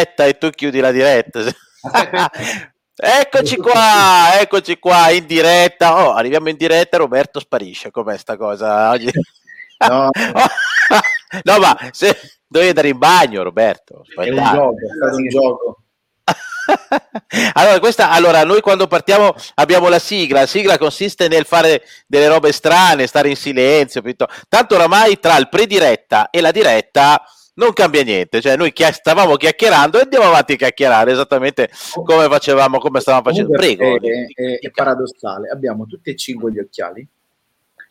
diretta e tu chiudi la diretta. Eccoci qua, eccoci qua in diretta. Oh, arriviamo in diretta e Roberto sparisce. Com'è sta cosa oggi? No, no ma se dovevi andare in bagno, Roberto. È un gioco, è stato un gioco. allora, questa, allora, noi quando partiamo abbiamo la sigla. La sigla consiste nel fare delle robe strane, stare in silenzio. Tanto oramai tra il prediretta e la diretta non cambia niente, cioè noi chi- stavamo chiacchierando e andiamo avanti a chiacchierare esattamente come facevamo, come stavamo facendo. Prego. È, è, è paradossale, abbiamo tutti e cinque gli occhiali.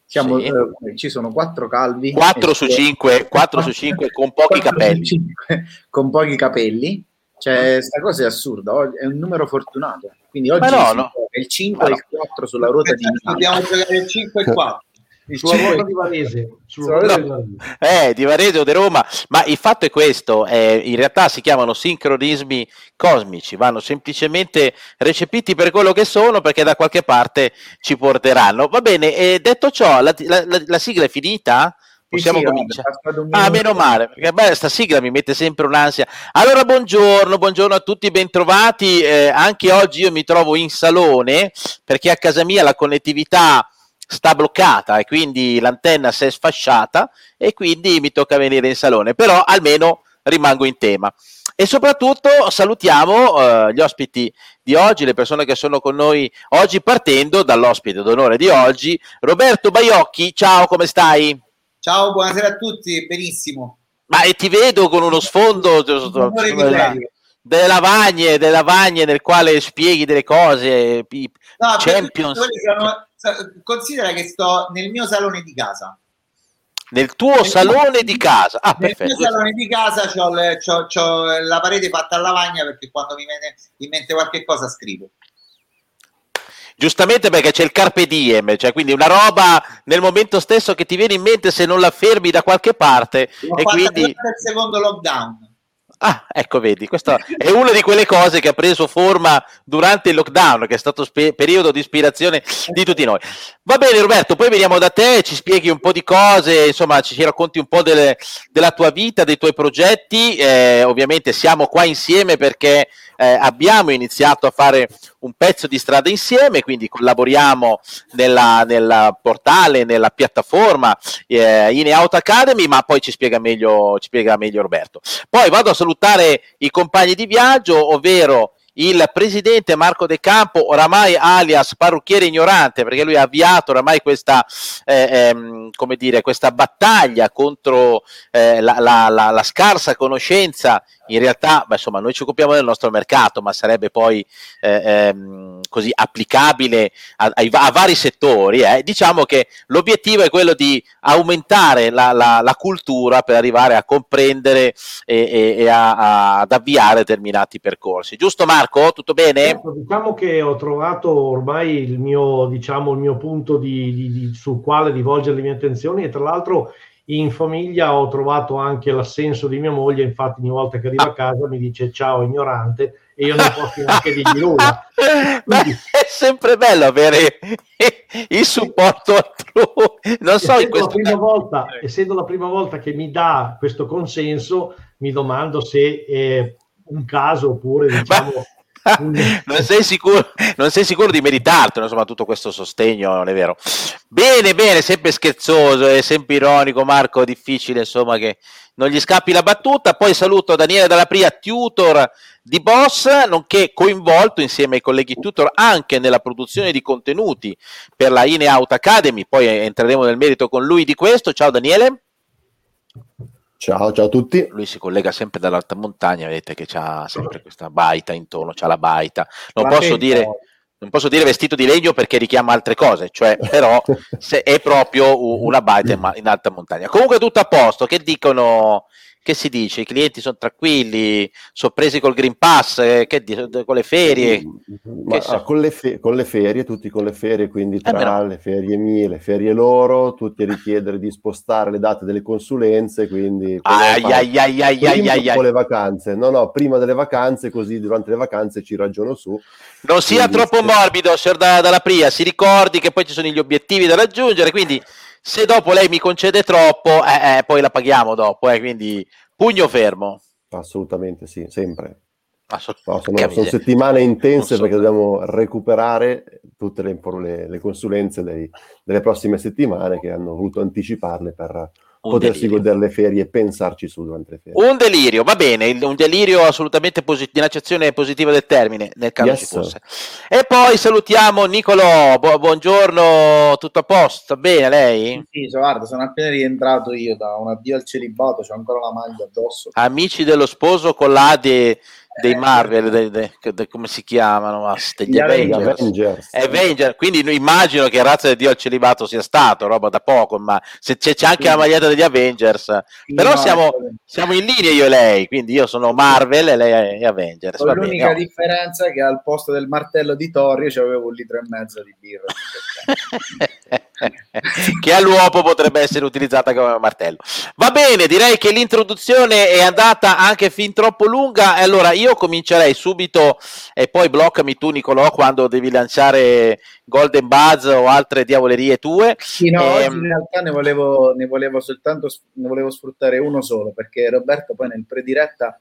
Siamo, sì. eh, ci sono quattro calvi 4 su 5 4 su 5 con pochi capelli 5, con pochi capelli cioè questa cosa è assurda è un numero fortunato quindi oggi no, no. è il 5 e il 4 sulla ruota di dobbiamo giocare il 5 e il 4 sulla ruota di Varese, sulla no, di Varese. Eh, di Varese o di Roma, ma il fatto è questo, eh, in realtà si chiamano sincronismi cosmici, vanno semplicemente recepiti per quello che sono perché da qualche parte ci porteranno. Va bene, eh, detto ciò, la, la, la, la sigla è finita? Possiamo sì, cominciare? Ah, meno male, perché beh, sta sigla mi mette sempre un'ansia. Allora, buongiorno, buongiorno a tutti, bentrovati. Eh, anche oggi io mi trovo in salone perché a casa mia la connettività sta bloccata e quindi l'antenna si è sfasciata e quindi mi tocca venire in salone, però almeno rimango in tema. E soprattutto salutiamo uh, gli ospiti di oggi, le persone che sono con noi oggi, partendo dall'ospite d'onore di oggi, Roberto Baiocchi. Ciao, come stai? Ciao, buonasera a tutti, benissimo. Ma e ti vedo con uno sfondo delle lavagne, delle lavagne nel quale spieghi delle cose, i no, Champions. Sono, considera che sto nel mio salone di casa. Nel tuo nel salone di casa? Ah, nel perfetto. mio salone di casa ho, le, c'ho, c'ho la parete fatta a lavagna perché quando mi viene in mente qualche cosa scrivo giustamente perché c'è il carpe diem, cioè quindi una roba nel momento stesso che ti viene in mente se non la fermi da qualche parte. L'ho e quindi... il secondo lockdown. Ah, ecco, vedi, questa è una di quelle cose che ha preso forma durante il lockdown, che è stato spe- periodo di ispirazione di tutti noi. Va bene, Roberto, poi veniamo da te, ci spieghi un po' di cose, insomma, ci racconti un po' delle, della tua vita, dei tuoi progetti. Eh, ovviamente siamo qua insieme perché eh, abbiamo iniziato a fare un pezzo di strada insieme, quindi collaboriamo nella portale, nella piattaforma eh, in Out Academy, ma poi ci spiega, meglio, ci spiega meglio Roberto. Poi vado a salutare i compagni di viaggio, ovvero il presidente Marco De Campo, oramai alias parrucchiere ignorante, perché lui ha avviato oramai questa, eh, ehm, come dire, questa battaglia contro eh, la, la, la, la, scarsa conoscenza. In realtà, beh, insomma, noi ci occupiamo del nostro mercato, ma sarebbe poi eh, ehm, così applicabile a, a, a vari settori. Eh. Diciamo che l'obiettivo è quello di aumentare la, la cultura per arrivare a comprendere e, e, a, ad avviare determinati percorsi. Giusto, Marco? Tutto bene? Ecco, diciamo che ho trovato ormai il mio, diciamo, il mio punto di, di, di, sul quale rivolgere le mie attenzioni e tra l'altro in famiglia ho trovato anche l'assenso di mia moglie, infatti ogni volta che arriva a casa mi dice ciao ignorante e io non posso neanche dirgli nulla. Quindi... è sempre bello avere il supporto altrui. Non so, essendo, questo... la prima volta, essendo la prima volta che mi dà questo consenso, mi domando se è un caso oppure diciamo... non, sei sicuro, non sei sicuro di meritartelo, insomma, tutto questo sostegno, non è vero. Bene, bene, sempre scherzoso e sempre ironico, Marco, difficile, insomma, che non gli scappi la battuta. Poi saluto Daniele Dalla Pria, tutor di Boss, nonché coinvolto insieme ai colleghi tutor anche nella produzione di contenuti per la In Out Academy. Poi entreremo nel merito con lui di questo. Ciao Daniele. Ciao, ciao a tutti. Lui si collega sempre dall'alta montagna, vedete che c'ha sempre questa baita intorno, c'ha la baita. Non posso dire non posso dire vestito di legno perché richiama altre cose, cioè, però è proprio una baita in alta montagna. Comunque tutto a posto, che dicono che si dice? I clienti sono tranquilli, sono presi col Green Pass, eh, che, con le ferie? Ma, so? con, le fe- con, le ferie, tutti con le ferie, quindi eh, tra eh, le ferie mie, le ferie loro, tutti a richiedere di spostare le date delle consulenze, quindi ai, ai, ai, ai, ai, ai, ai. le vacanze. No, no, prima delle vacanze, così durante le vacanze ci ragiono su. Non sia troppo morbido, signor Dalla Pria, si ricordi che poi ci sono gli obiettivi da raggiungere, quindi se dopo lei mi concede troppo, eh, eh, poi la paghiamo dopo, eh, quindi pugno fermo. Assolutamente sì, sempre. No, sono, sono, settimane intense perché dobbiamo recuperare tutte le, le, le consulenze dei, delle prossime settimane che hanno voluto anticiparle per un potersi delirio. godere le ferie e pensarci su durante le ferie. Un delirio, va bene, un delirio assolutamente posit- in accezione positiva del termine, nel caso yes. ci fosse. E poi salutiamo Nicolò, Bu- buongiorno, tutto a posto, bene lei? Sì, guarda, sono appena rientrato io da un addio al celibato, c'ho ancora la maglia addosso. Amici dello sposo con l'Adi dei Marvel, dei, dei, dei, come si chiamano? Degli Avengers. Avengers. Avengers. Quindi immagino che razza di Dio al celibato sia stato, roba da poco, ma se c'è, c'è anche sì. la maglietta degli Avengers. Però no, siamo, siamo, in linea io e lei, quindi io sono Marvel e lei è Avengers. l'unica bene, differenza è che al posto del martello di Torri avevo un litro e mezzo di birra. che all'uopo potrebbe essere utilizzata come martello. Va bene, direi che l'introduzione è andata anche fin troppo lunga. Allora io comincerei subito e poi bloccami tu, Nicolò, quando devi lanciare Golden Buzz o altre diavolerie tue. Sì, no, e... Ehm, in realtà ne volevo, ne volevo soltanto ne volevo sfruttare uno solo perché Roberto poi nel prediretta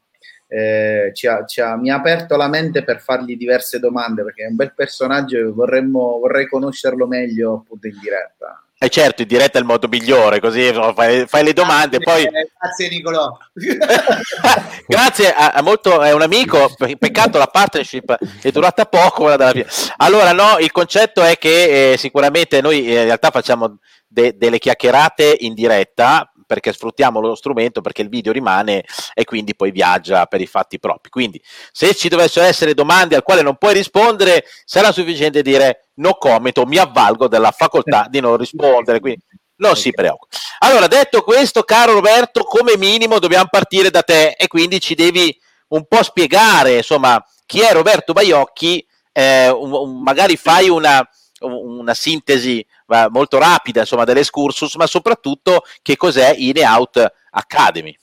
eh, ci ha, ci ha, mi ha aperto la mente per fargli diverse domande perché è un bel personaggio e vorremmo, vorrei conoscerlo meglio appunto in diretta. E eh certo, in diretta è il modo migliore, così fai, fai le domande. Grazie, poi... grazie Nicolò. grazie a, a, molto, è un amico, peccato la partnership è durata poco. Allora, no, il concetto è che eh, sicuramente noi in realtà facciamo de, delle chiacchierate in diretta perché sfruttiamo lo strumento perché il video rimane e quindi poi viaggia per i fatti propri. Quindi se ci dovessero essere domande al quale non puoi rispondere, sarà sufficiente dire no comment o mi avvalgo della facoltà di non rispondere. Quindi non si preoccupi. Allora, detto questo, caro Roberto, come minimo dobbiamo partire da te e quindi ci devi un po' spiegare, insomma, chi è Roberto Baiocchi, eh, un, un, magari fai una, una sintesi molto rapida insomma, dell'escursus, ma soprattutto che cos'è In Out Academy.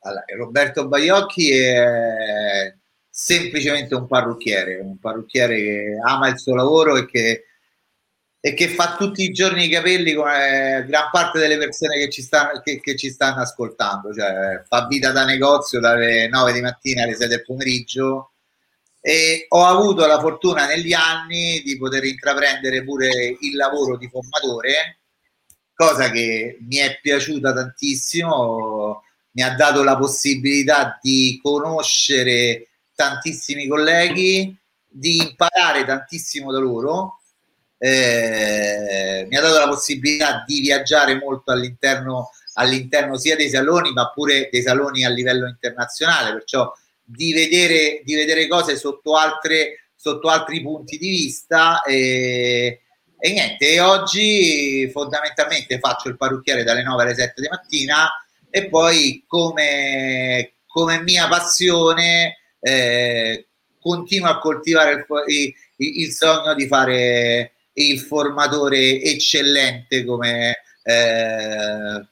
Allora, Roberto Baiocchi è semplicemente un parrucchiere, un parrucchiere che ama il suo lavoro e che, e che fa tutti i giorni i capelli come gran parte delle persone che ci stanno, che, che ci stanno ascoltando, cioè fa vita da negozio dalle 9 di mattina alle 6 del pomeriggio e ho avuto la fortuna negli anni di poter intraprendere pure il lavoro di formatore, cosa che mi è piaciuta tantissimo, mi ha dato la possibilità di conoscere tantissimi colleghi, di imparare tantissimo da loro, eh, mi ha dato la possibilità di viaggiare molto all'interno, all'interno sia dei saloni ma pure dei saloni a livello internazionale, perciò di vedere, di vedere cose sotto, altre, sotto altri punti di vista e, e niente, oggi fondamentalmente faccio il parrucchiere dalle 9 alle 7 di mattina e poi come, come mia passione eh, continuo a coltivare il, il, il, sogno di fare il formatore eccellente come, eh,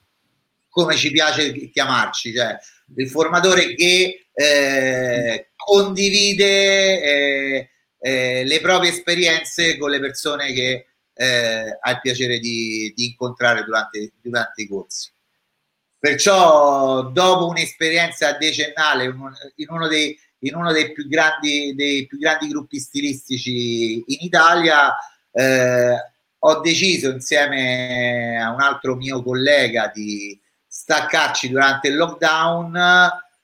come ci piace chiamarci, cioè il formatore che eh, condivide eh, eh, le proprie esperienze con le persone che eh, ha il piacere di, di incontrare durante, durante, i corsi. Perciò, dopo un'esperienza decennale in uno dei, in uno dei, più, grandi, dei più grandi gruppi stilistici in Italia, eh, ho deciso insieme a un altro mio collega di staccarci durante il lockdown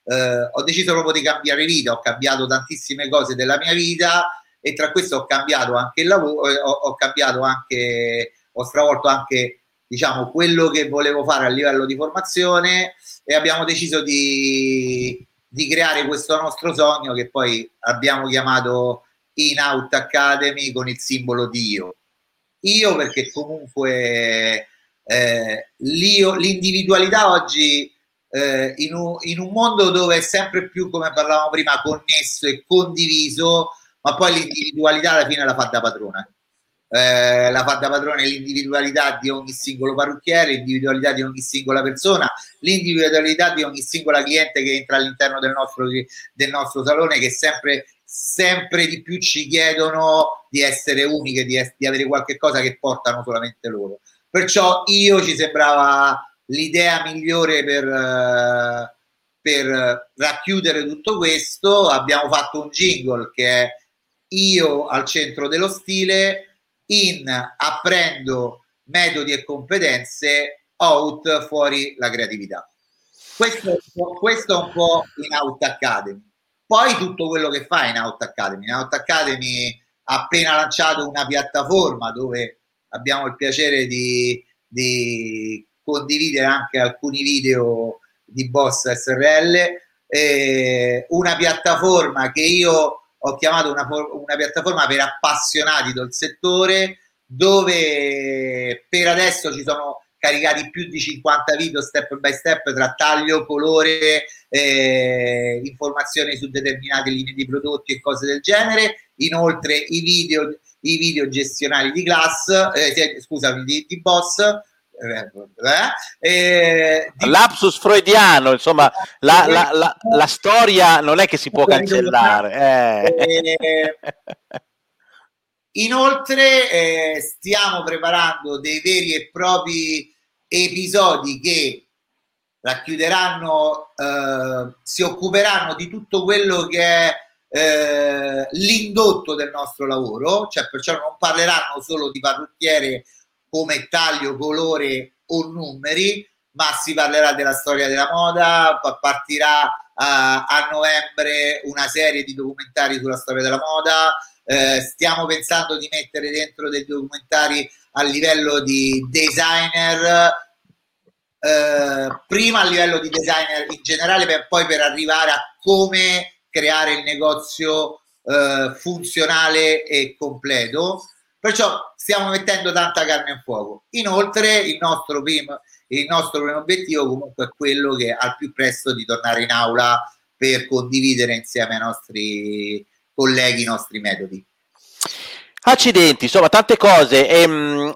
eh, ho deciso proprio di cambiare vita, ho cambiato tantissime cose della mia vita e tra questo ho cambiato anche il lavoro, eh, ho, ho cambiato anche, ho stravolto anche diciamo quello che volevo fare a livello di formazione e abbiamo deciso di, di creare questo nostro sogno che poi abbiamo chiamato In Out Academy con il simbolo di io. Io perché comunque eh, l'individualità oggi eh, in, un, in, un, mondo dove è sempre più, come parlavamo prima, connesso e condiviso, ma poi l'individualità alla fine la fa da padrona. Eh, la fa da padrone l'individualità di ogni singolo parrucchiere, l'individualità di ogni singola persona, l'individualità di ogni singola cliente che entra all'interno del nostro, del nostro salone, che sempre, sempre di più ci chiedono di essere uniche, di, di avere qualche cosa che portano solamente loro. Perciò io ci sembrava l'idea migliore per, per racchiudere tutto questo. Abbiamo fatto un jingle che è io al centro dello stile in apprendo metodi e competenze out fuori la creatività. Questo, questo è un po' in Out Academy. Poi tutto quello che fa in Out Academy. In Out Academy ha appena lanciato una piattaforma dove abbiamo il piacere di, di condividere anche alcuni video di Boss SRL, eh, una piattaforma che io ho chiamato una, una piattaforma per appassionati del settore dove per adesso ci sono caricati più di 50 video step by step tra taglio, colore, eh, informazioni su determinate linee di prodotti e cose del genere. Inoltre i video, i video gestionali di class, eh, scusami, di, di boss. Eh, eh, di... Lapsus freudiano, insomma, la, la, la, la, storia non è che si può cancellare. Eh. Inoltre eh, stiamo preparando dei veri e propri episodi che racchiuderanno, eh, si occuperanno di tutto quello che è eh, l'indotto del nostro lavoro, cioè perciò non parleranno solo di parrucchiere come taglio, colore o numeri, ma si parlerà della storia della moda, partirà a, a novembre una serie di documentari sulla storia della moda, eh, stiamo pensando di mettere dentro dei documentari a livello di designer, eh, prima a livello di designer in generale, per poi per arrivare a come creare il negozio eh, funzionale e completo. Perciò stiamo mettendo tanta carne in fuoco. Inoltre, il nostro primo, il nostro primo obiettivo comunque è quello che al più presto di tornare in aula per condividere insieme ai nostri colleghi i nostri metodi. Accidenti, insomma, tante cose. E, um,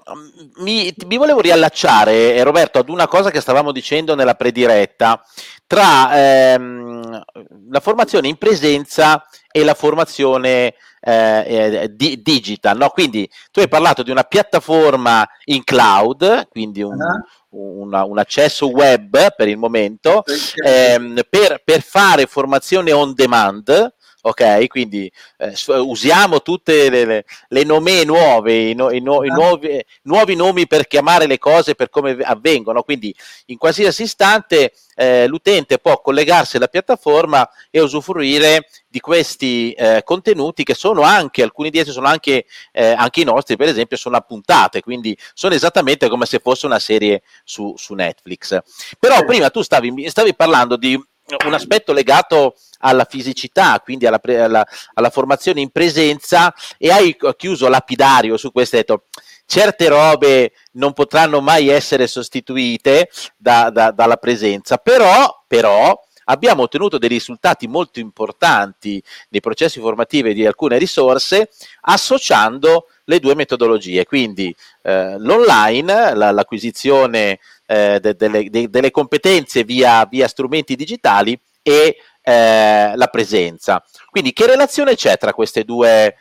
mi, mi, volevo riallacciare, eh, Roberto, ad una cosa che stavamo dicendo nella prediretta tra ehm, la formazione in presenza e la formazione eh, eh, di, digital. No? Quindi tu hai parlato di una piattaforma in cloud, quindi un, uh-huh. una, un accesso web per il momento, ehm, per, per fare formazione on demand ok? Quindi eh, usiamo tutte le, le, le nome nuove, i, no, i, no, i nuovi, nuovi, nomi per chiamare le cose per come avvengono, quindi in qualsiasi istante eh, l'utente può collegarsi alla piattaforma e usufruire di questi eh, contenuti che sono anche, alcuni di essi sono anche, eh, anche i nostri, per esempio sono a puntate, quindi sono esattamente come se fosse una serie su, su Netflix. Però prima tu stavi, stavi parlando di un aspetto legato alla fisicità, quindi alla, alla, alla, formazione in presenza e hai chiuso lapidario su questo, hai detto certe robe non potranno mai essere sostituite da, da, dalla presenza, però, però abbiamo ottenuto dei risultati molto importanti nei processi formativi di alcune risorse associando le due metodologie, quindi eh, l'online, la, l'acquisizione eh, de, delle, de, delle, competenze via, via, strumenti digitali e eh, la presenza. Quindi che relazione c'è tra, due,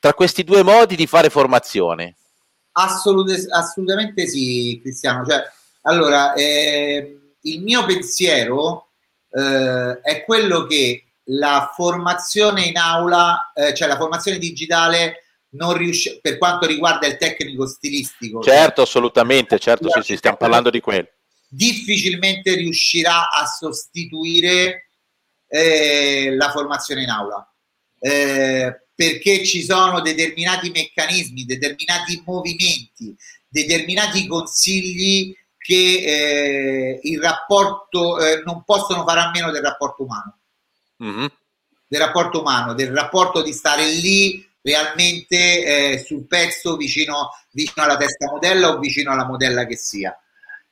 tra questi due modi di fare formazione? Assolut- assolutamente sì, Cristiano. Cioè, allora, eh, il mio pensiero eh, è quello che la formazione in aula, eh, cioè la formazione digitale, riusci- per quanto riguarda il tecnico stilistico. Certo, assolutamente, certo, sì, sì, stiamo parlando di quello. Difficilmente riuscirà a sostituire eh, la formazione in aula. Eh, perché ci sono determinati meccanismi, determinati movimenti, determinati consigli che eh, il rapporto eh, non possono fare a meno del rapporto umano. Mm-hmm. Del rapporto umano, del rapporto di stare lì realmente eh, sul pezzo vicino, vicino, alla testa modella o vicino alla modella che sia.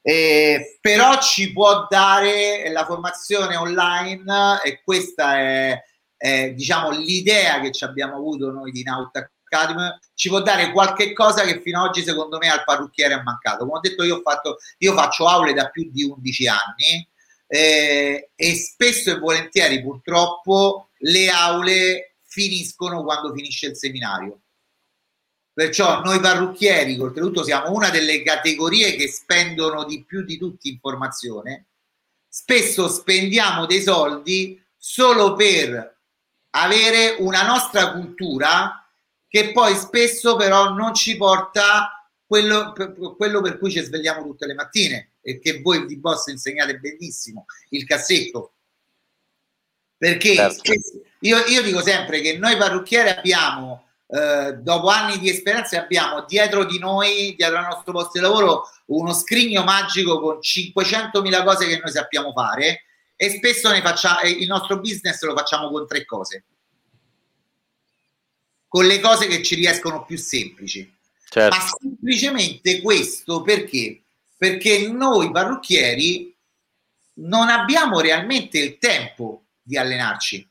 Eh, però ci può dare la formazione online e questa è, è diciamo l'idea che ci abbiamo avuto noi di Naut Academy ci può dare qualche cosa che fino ad oggi secondo me al parrucchiere è mancato come ho detto io, ho fatto, io faccio aule da più di 11 anni eh, e spesso e volentieri purtroppo le aule finiscono quando finisce il seminario Perciò noi parrucchieri, oltretutto, siamo una delle categorie che spendono di più di tutti informazione. spesso spendiamo dei soldi solo per avere una nostra cultura che poi spesso però non ci porta quello quello per cui ci svegliamo tutte le mattine e che voi di boss insegnate benissimo, il cassetto. Perché certo. io, io, dico sempre che noi parrucchieri abbiamo, eh, dopo anni di esperienza, abbiamo dietro di noi, dietro al nostro posto di lavoro, uno scrigno magico con 500.000 cose che noi sappiamo fare e spesso ne facciamo, il nostro business lo facciamo con tre cose. Con le cose che ci riescono più semplici. Certo. Ma semplicemente questo perché? Perché noi parrucchieri non abbiamo realmente il tempo di allenarci.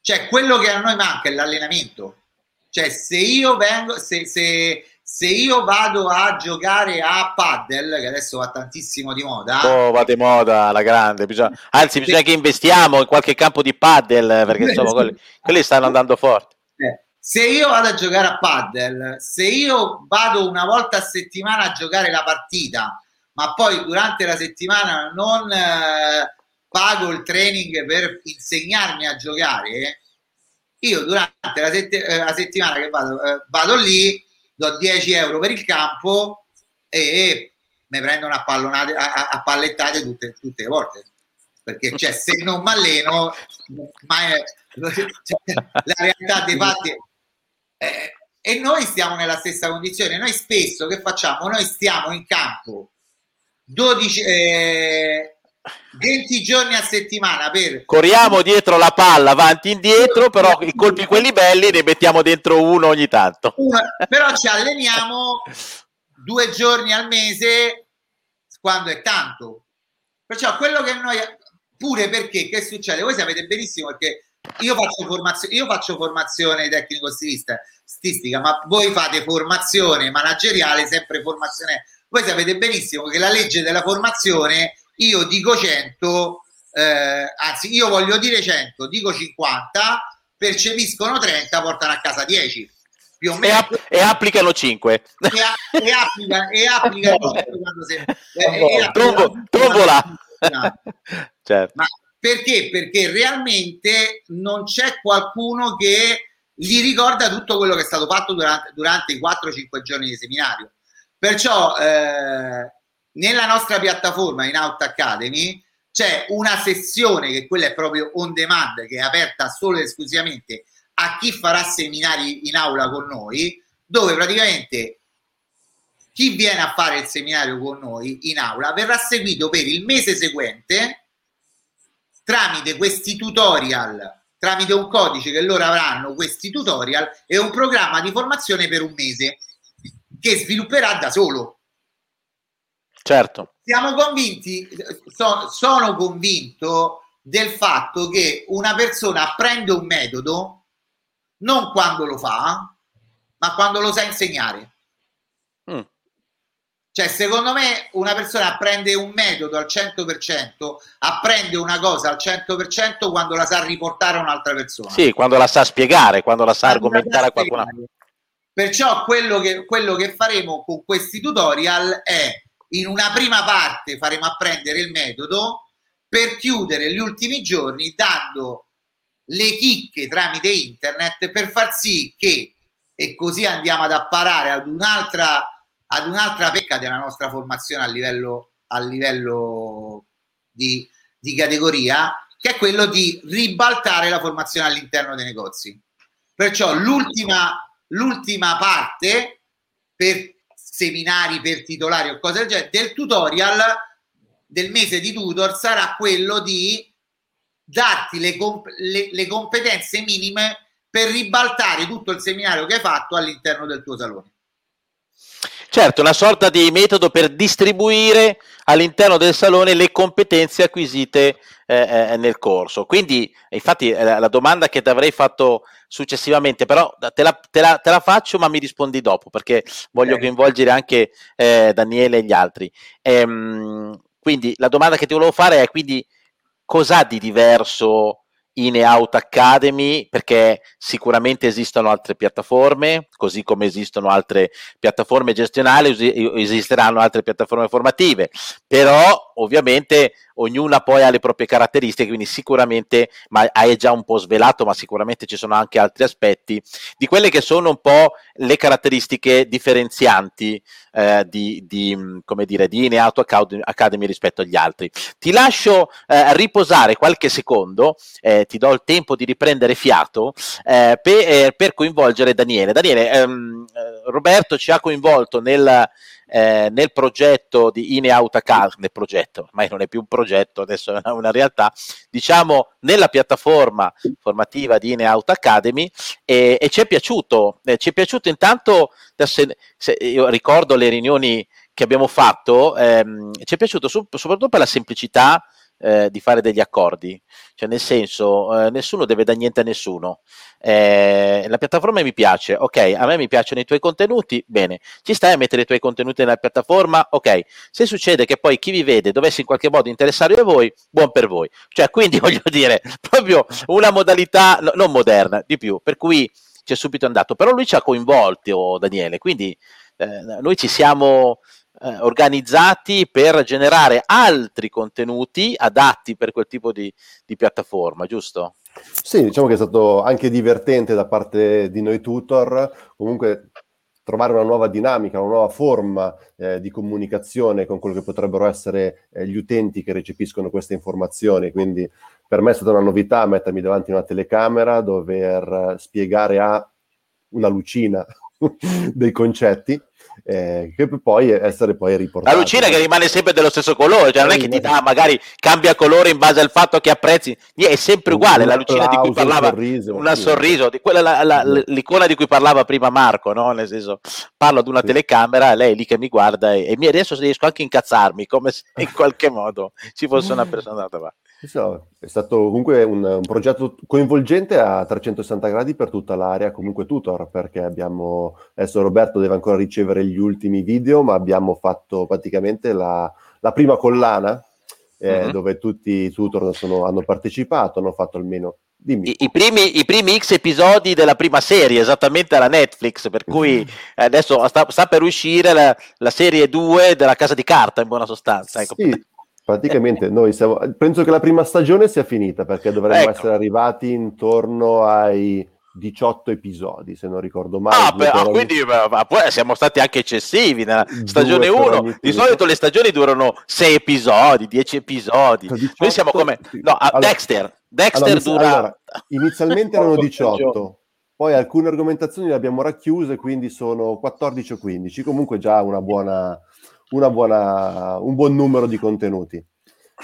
Cioè, quello che a noi manca è l'allenamento. Cioè, se io vengo, se, se, se io vado a giocare a paddle, che adesso va tantissimo di moda. Oh, va di moda la grande. Bisogna, anzi, bisogna che investiamo in qualche campo di paddle, perché insomma, quelli, quelli stanno andando forti. Eh, se io vado a giocare a paddle, se io vado una volta a settimana a giocare la partita, ma poi durante la settimana non eh, pago il training per insegnarmi a giocare, io durante la, sett- eh, la settimana che vado, eh, vado lì do 10 euro per il campo e, e mi prendono a, pallonate, a, a pallettate tutte, tutte, le volte. Perché cioè, se non mi alleno, cioè, la realtà dei fatti eh, e noi stiamo nella stessa condizione. Noi spesso che facciamo? Noi stiamo in campo 12, eh, 20 giorni a settimana per... Corriamo dietro la palla, avanti e indietro, però i colpi quelli belli ne mettiamo dentro uno ogni tanto. Una, però ci alleniamo due giorni al mese quando è tanto. Perciò quello che noi... Pure perché, che succede? Voi sapete benissimo perché io faccio formazione, io faccio formazione tecnico-stilistica, ma voi fate formazione manageriale, sempre formazione. Voi sapete benissimo che la legge della formazione io dico 100, eh, anzi io voglio dire 100, dico 50, percepiscono 30, portano a casa 10. Più o meno. E, app- e applicano 5. E, a- e applica, e applicano 5 quando si... Eh, certo. Ma perché? Perché realmente non c'è qualcuno che gli ricorda tutto quello che è stato fatto durante, durante i 4-5 giorni di seminario. Perciò eh, nella nostra piattaforma in Out Academy c'è una sessione che quella è proprio on demand, che è aperta solo ed esclusivamente a chi farà seminari in aula con noi, dove praticamente chi viene a fare il seminario con noi in aula verrà seguito per il mese seguente tramite questi tutorial, tramite un codice che loro avranno, questi tutorial e un programma di formazione per un mese che svilupperà da solo. Certo. Siamo convinti, so, sono convinto del fatto che una persona apprende un metodo non quando lo fa, ma quando lo sa insegnare. Mm. Cioè, secondo me, una persona apprende un metodo al 100%, apprende una cosa al 100% quando la sa riportare a un'altra persona. Sì, quando la sa spiegare, quando la sa quando argomentare a qualcun altro. Perciò quello che, quello che faremo con questi tutorial è in una prima parte faremo apprendere il metodo per chiudere gli ultimi giorni dando le chicche tramite internet per far sì che e così andiamo ad apparare ad un'altra ad un'altra pecca della nostra formazione a livello, a livello di, di categoria che è quello di ribaltare la formazione all'interno dei negozi. Perciò l'ultima, l'ultima parte per seminari per titolari o cose del genere, del tutorial del mese di tutor sarà quello di darti le, comp- le, le competenze minime per ribaltare tutto il seminario che hai fatto all'interno del tuo salone. Certo, una sorta di metodo per distribuire all'interno del salone le competenze acquisite eh, eh nel corso. Quindi, infatti, eh, la domanda che ti avrei fatto successivamente, però te la, te la, te la faccio, ma mi rispondi dopo perché voglio okay. coinvolgere anche eh, Daniele e gli altri. Ehm, quindi, la domanda che ti volevo fare è: quindi, cos'ha di diverso? In Out Academy perché sicuramente esistono altre piattaforme, così come esistono altre piattaforme gestionali, esisteranno altre piattaforme formative, però ovviamente ognuna poi ha le proprie caratteristiche, quindi sicuramente, ma hai già un po' svelato, ma sicuramente ci sono anche altri aspetti di quelle che sono un po' le caratteristiche differenzianti eh, di, di, come dire, di In Auto Academy rispetto agli altri. Ti lascio eh, riposare qualche secondo, eh, ti do il tempo di riprendere fiato eh, per, eh, per, coinvolgere Daniele. Daniele, ehm, eh, Roberto ci ha coinvolto nel eh, nel progetto di Ine Autocar, nel progetto, ormai non è più un progetto, adesso è una realtà, diciamo nella piattaforma formativa di Ine Auto Academy e, e ci è piaciuto, eh, ci è piaciuto intanto, se, se, io ricordo le riunioni che abbiamo fatto, ehm, ci è piaciuto soprattutto per la semplicità eh, di fare degli accordi, cioè nel senso eh, nessuno deve dare niente a nessuno. Eh, la piattaforma mi piace, ok, a me mi piacciono i tuoi contenuti, bene, ci stai a mettere i tuoi contenuti nella piattaforma, ok, se succede che poi chi vi vede dovesse in qualche modo interessare a voi, buon per voi. Cioè, quindi voglio dire, proprio una modalità no, non moderna, di più, per cui ci è subito andato, però lui ci ha coinvolti, oh, Daniele, quindi eh, noi ci siamo eh, organizzati per generare altri contenuti adatti per quel tipo di, di piattaforma, giusto? Sì, diciamo che è stato anche divertente da parte di noi tutor, comunque trovare una nuova dinamica, una nuova forma eh, di comunicazione con quello che potrebbero essere eh, gli utenti che recepiscono queste informazioni. Quindi per me è stata una novità mettermi davanti a una telecamera, dover spiegare a una lucina dei concetti eh, che poi essere poi riportato. La lucina che rimane sempre dello stesso colore, cioè non è che ti dà magari cambia colore in base al fatto che apprezzi, è sempre uguale la lucina di cui parlava, un sorriso, una sorriso di quella, la, la, l'icona di cui parlava prima Marco, no? nel senso parlo ad una sì. telecamera, lei è lì che mi guarda e, e adesso riesco anche a incazzarmi come se in qualche modo ci fosse una persona davanti. So, è stato comunque un, un, progetto coinvolgente a 360 gradi per tutta l'area, comunque tutor, perché abbiamo, adesso Roberto deve ancora ricevere gli ultimi video, ma abbiamo fatto praticamente la, la prima collana eh, uh-huh. dove tutti i tutor sono, hanno partecipato, hanno fatto almeno I, I, primi, I, primi, X episodi della prima serie, esattamente alla Netflix, per cui adesso sta, sta per uscire la, la, serie 2 della Casa di Carta, in buona sostanza. Ecco. Sì, Praticamente noi siamo, penso che la prima stagione sia finita perché dovremmo ecco. essere arrivati intorno ai 18 episodi, se non ricordo male. Ah, ah quindi ma, poi siamo stati anche eccessivi nella stagione 1. Di solito le stagioni durano 6 episodi, 10 episodi. 18, noi siamo come no, allora, Dexter. Dexter allora, dura allora, inizialmente erano 18. Poi alcune argomentazioni le abbiamo racchiuse, quindi sono 14 o 15. Comunque già una buona buona, un buon numero di contenuti.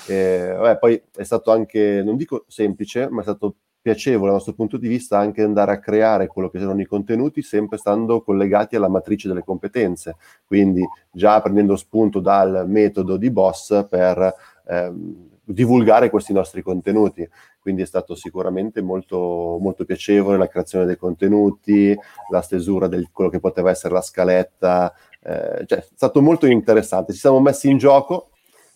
Eh, vabbè, poi è stato anche, non dico semplice, ma è stato piacevole dal nostro punto di vista anche andare a creare quello che sono i contenuti sempre stando collegati alla matrice delle competenze, quindi già prendendo spunto dal metodo di Boss per ehm, divulgare questi nostri contenuti. Quindi è stato sicuramente molto, molto piacevole la creazione dei contenuti, la stesura di quello che poteva essere la scaletta, eh, cioè, è stato molto interessante. Ci siamo messi in gioco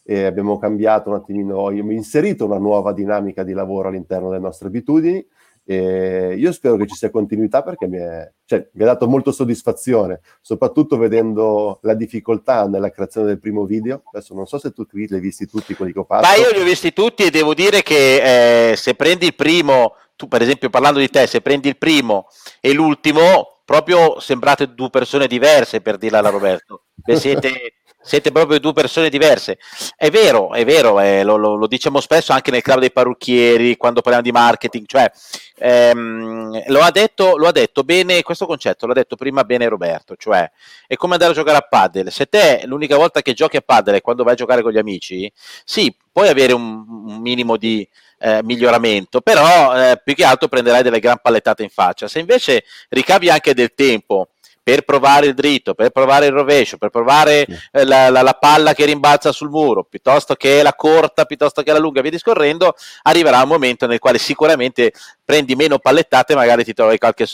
e abbiamo cambiato un attimino, abbiamo inserito una nuova dinamica di lavoro all'interno delle nostre abitudini. E io spero che ci sia continuità perché mi, è, cioè, ha dato molto soddisfazione, soprattutto vedendo la difficoltà nella creazione del primo video. Adesso non so se tu li hai visti tutti quelli che ho fatto. Ma io li ho visti tutti e devo dire che eh, se prendi il primo, tu per esempio parlando di te, se prendi il primo e l'ultimo, proprio sembrate due persone diverse per dirla alla Roberto. Siete, siete, proprio due persone diverse. È vero, è vero, eh, lo, lo, lo, diciamo spesso anche nel club dei parrucchieri, quando parliamo di marketing, cioè ehm, lo, ha detto, lo ha detto bene questo concetto, l'ha detto prima bene Roberto, cioè è come andare a giocare a paddle. Se te l'unica volta che giochi a paddle è quando vai a giocare con gli amici, sì, puoi avere un, un minimo di eh, miglioramento, però eh, più che altro prenderai delle gran pallettate in faccia. Se invece ricavi anche del tempo per provare il dritto, per provare il rovescio, per provare eh, la, la, la, palla che rimbalza sul muro, piuttosto che la corta, piuttosto che la lunga, via discorrendo, arriverà un momento nel quale sicuramente prendi meno pallettate magari ti togli qualche,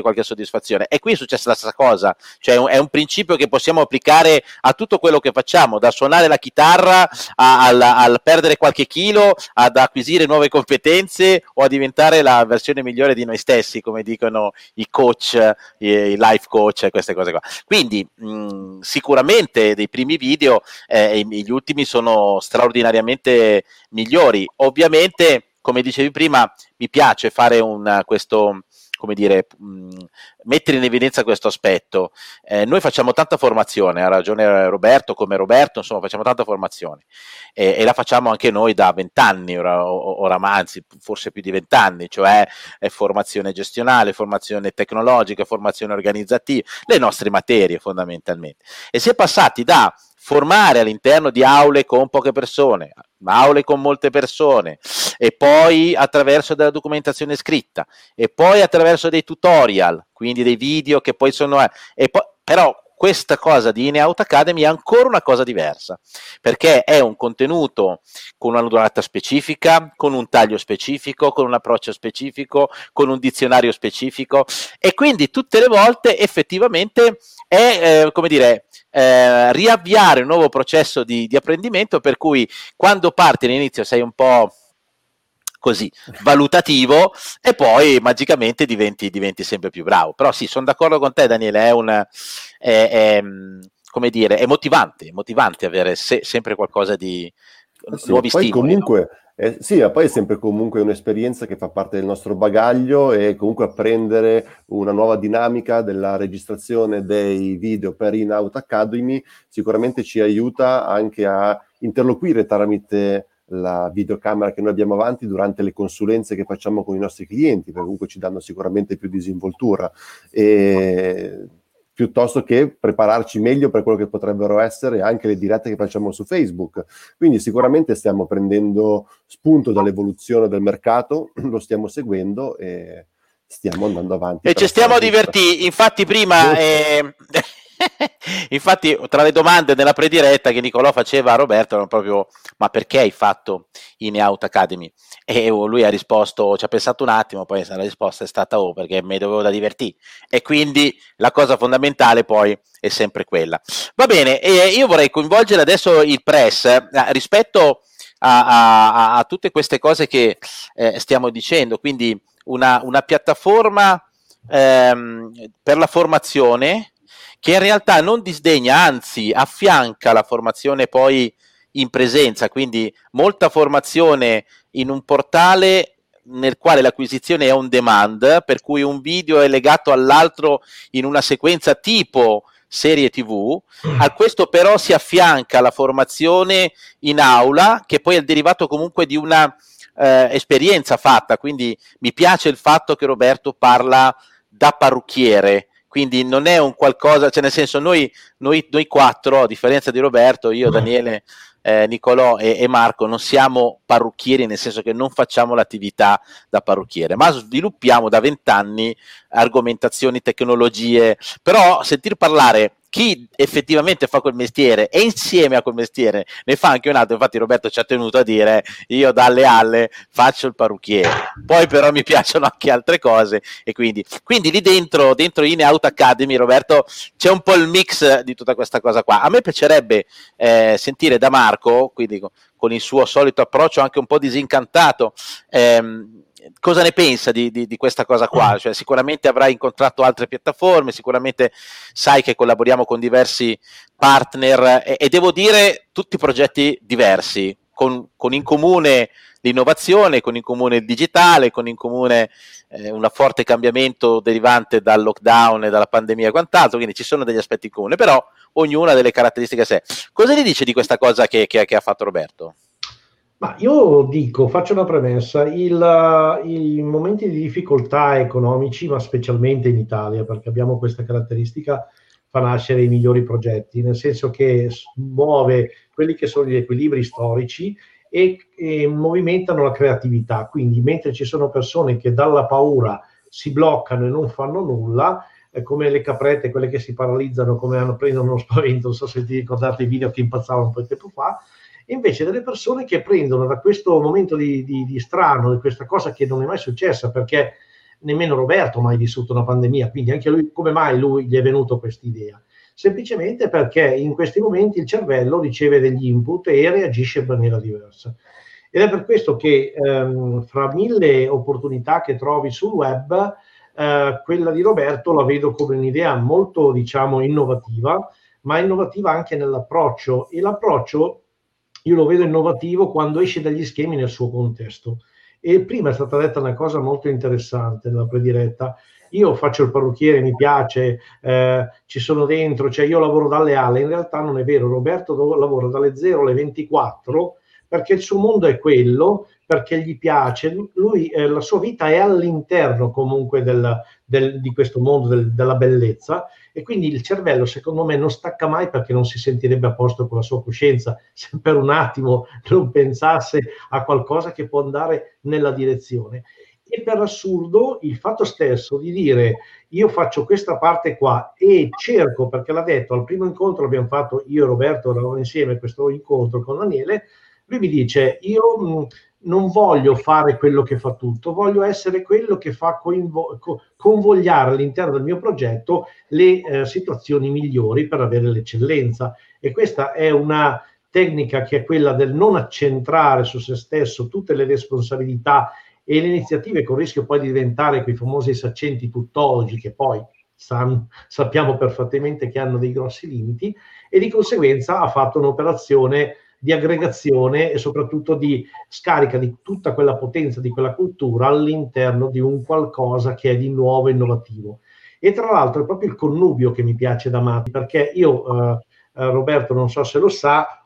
qualche soddisfazione. E qui è successa la stessa cosa, cioè è un, principio che possiamo applicare a tutto quello che facciamo, da suonare la chitarra al perdere qualche chilo, ad acquisire nuove competenze o a diventare la versione migliore di noi stessi, come dicono i coach, i, life coach queste cose qua. Quindi mh, sicuramente dei primi video, eh, gli ultimi sono straordinariamente migliori. Ovviamente, come dicevi prima, mi piace fare un, questo, come dire, mh, mettere in evidenza questo aspetto. Eh, noi facciamo tanta formazione, ha ragione Roberto, come Roberto, insomma, facciamo tanta formazione e, e la facciamo anche noi da vent'anni, ora, oramai, anzi, forse più di vent'anni, cioè formazione gestionale, formazione tecnologica, formazione organizzativa, le nostre materie fondamentalmente. E si è passati da formare all'interno di aule con poche persone, aule con molte persone e poi attraverso della documentazione scritta e poi attraverso dei tutorial, quindi dei video che poi sono... Eh, po- però questa cosa di In-Out Academy è ancora una cosa diversa, perché è un contenuto con una durata specifica, con un taglio specifico, con un approccio specifico, con un dizionario specifico e quindi tutte le volte effettivamente è, eh, come dire, eh, riavviare un nuovo processo di, di apprendimento per cui quando parti all'inizio sei un po' così valutativo e poi magicamente diventi, diventi sempre più bravo. Però sì, sono d'accordo con te Daniele, è un... È, è, come dire, è motivante, è motivante avere se, sempre qualcosa di eh sì, nuovi poi stimoli. Comunque, no? eh, sì, poi è sempre comunque un'esperienza che fa parte del nostro bagaglio e comunque apprendere una nuova dinamica della registrazione dei video per In Out Academy sicuramente ci aiuta anche a interloquire tramite la videocamera che noi abbiamo avanti durante le consulenze che facciamo con i nostri clienti, perché comunque ci danno sicuramente più disinvoltura, e, piuttosto che prepararci meglio per quello che potrebbero essere anche le dirette che facciamo su Facebook. Quindi sicuramente stiamo prendendo spunto dall'evoluzione del mercato, lo stiamo seguendo e stiamo andando avanti. E ci stiamo divertendo, infatti prima... Eh... Infatti, tra le domande della prediretta che Nicolò faceva a Roberto erano proprio: Ma perché hai fatto in Out Academy? E lui ha risposto: Ci ha pensato un attimo, poi la risposta è stata: Oh, perché mi dovevo da divertire. E quindi la cosa fondamentale poi è sempre quella. Va bene, e io vorrei coinvolgere adesso il press eh, rispetto a, a, a, tutte queste cose che eh, stiamo dicendo. Quindi, una, una piattaforma ehm, per la formazione che in realtà non disdegna, anzi affianca la formazione poi in presenza, quindi molta formazione in un portale nel quale l'acquisizione è on demand, per cui un video è legato all'altro in una sequenza tipo serie TV, a questo però si affianca la formazione in aula, che poi è il derivato comunque di una eh, esperienza fatta, quindi mi piace il fatto che Roberto parla da parrucchiere, quindi non è un qualcosa, cioè nel senso noi, noi, noi quattro, a differenza di Roberto, io, Daniele, eh, Nicolò e, e, Marco, non siamo parrucchieri nel senso che non facciamo l'attività da parrucchiere, ma sviluppiamo da vent'anni argomentazioni, tecnologie, però sentir parlare chi effettivamente fa quel mestiere e insieme a quel mestiere ne fa anche un altro, infatti Roberto ci ha tenuto a dire io dalle alle faccio il parrucchiere, poi però mi piacciono anche altre cose e quindi, quindi lì dentro, dentro In Out Academy Roberto c'è un po' il mix di tutta questa cosa qua, a me piacerebbe eh, sentire da Marco, quindi con, il suo solito approccio anche un po' disincantato, ehm, cosa ne pensa di, di, di, questa cosa qua? Cioè, sicuramente avrai incontrato altre piattaforme, sicuramente sai che collaboriamo con diversi partner e, e devo dire tutti progetti diversi, con, con, in comune l'innovazione, con in comune il digitale, con in comune eh, un forte cambiamento derivante dal lockdown e dalla pandemia e quant'altro, quindi ci sono degli aspetti in comune, però ognuno ha delle caratteristiche a sé. Cosa gli dice di questa cosa che, che, che ha fatto Roberto? Ma io dico, faccio una premessa, il, i momenti di difficoltà economici, ma specialmente in Italia, perché abbiamo questa caratteristica, fa nascere i migliori progetti, nel senso che muove quelli che sono gli equilibri storici e, e movimentano la creatività. Quindi mentre ci sono persone che dalla paura si bloccano e non fanno nulla, come le caprette, quelle che si paralizzano, come hanno preso uno spavento, non so se ti ricordate i video che impazzavano un po' di tempo fa, invece delle persone che prendono da questo momento di, di, di strano, di questa cosa che non è mai successa, perché nemmeno Roberto ha mai vissuto una pandemia, quindi anche lui, come mai lui gli è venuto questa idea? Semplicemente perché in questi momenti il cervello riceve degli input e reagisce in maniera diversa. Ed è per questo che ehm, fra mille opportunità che trovi sul web, eh, quella di Roberto la vedo come un'idea molto, diciamo, innovativa, ma innovativa anche nell'approccio. E l'approccio io lo vedo innovativo quando esce dagli schemi nel suo contesto. E prima è stata detta una cosa molto interessante nella prediretta. Io faccio il parrucchiere, mi piace, eh, ci sono dentro, cioè io lavoro dalle alle. In realtà non è vero, Roberto lavora dalle 0 alle 24 perché il suo mondo è quello, perché gli piace, lui, eh, la sua vita è all'interno comunque del, del, di questo mondo del, della bellezza e quindi il cervello secondo me non stacca mai perché non si sentirebbe a posto con la sua coscienza se per un attimo non pensasse a qualcosa che può andare nella direzione. E per assurdo il fatto stesso di dire io faccio questa parte qua e cerco, perché l'ha detto al primo incontro abbiamo fatto io e Roberto eravamo insieme questo incontro con Daniele, lui mi dice io non voglio fare quello che fa tutto, voglio essere quello che fa coinvo- convogliare all'interno del mio progetto le eh, situazioni migliori per avere l'eccellenza. E questa è una tecnica che è quella del non accentrare su se stesso tutte le responsabilità e le iniziative con rischio poi di diventare quei famosi saccenti tuttologi che poi san, sappiamo perfettamente che hanno dei grossi limiti e di conseguenza ha fatto un'operazione di aggregazione e soprattutto di scarica di tutta quella potenza, di quella cultura all'interno di un qualcosa che è di nuovo e innovativo. E tra l'altro è proprio il connubio che mi piace da Matti, perché io, eh, eh Roberto, non so se lo sa,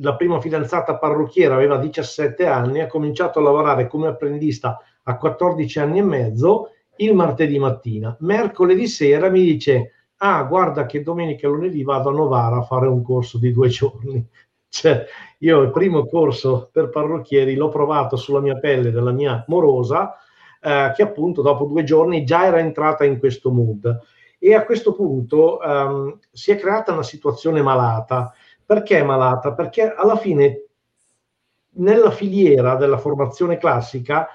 la prima fidanzata parrucchiera aveva 17 anni, ha cominciato a lavorare come apprendista a 14 anni e mezzo il martedì mattina. Mercoledì sera mi dice, ah guarda che domenica e lunedì vado a Novara a fare un corso di due giorni. Cioè, io il primo corso per parrucchieri l'ho provato sulla mia pelle della mia morosa, eh, che appunto dopo due giorni già era entrata in questo mood. E a questo punto um, si è creata una situazione malata. Perché malata? Perché alla fine nella filiera della formazione classica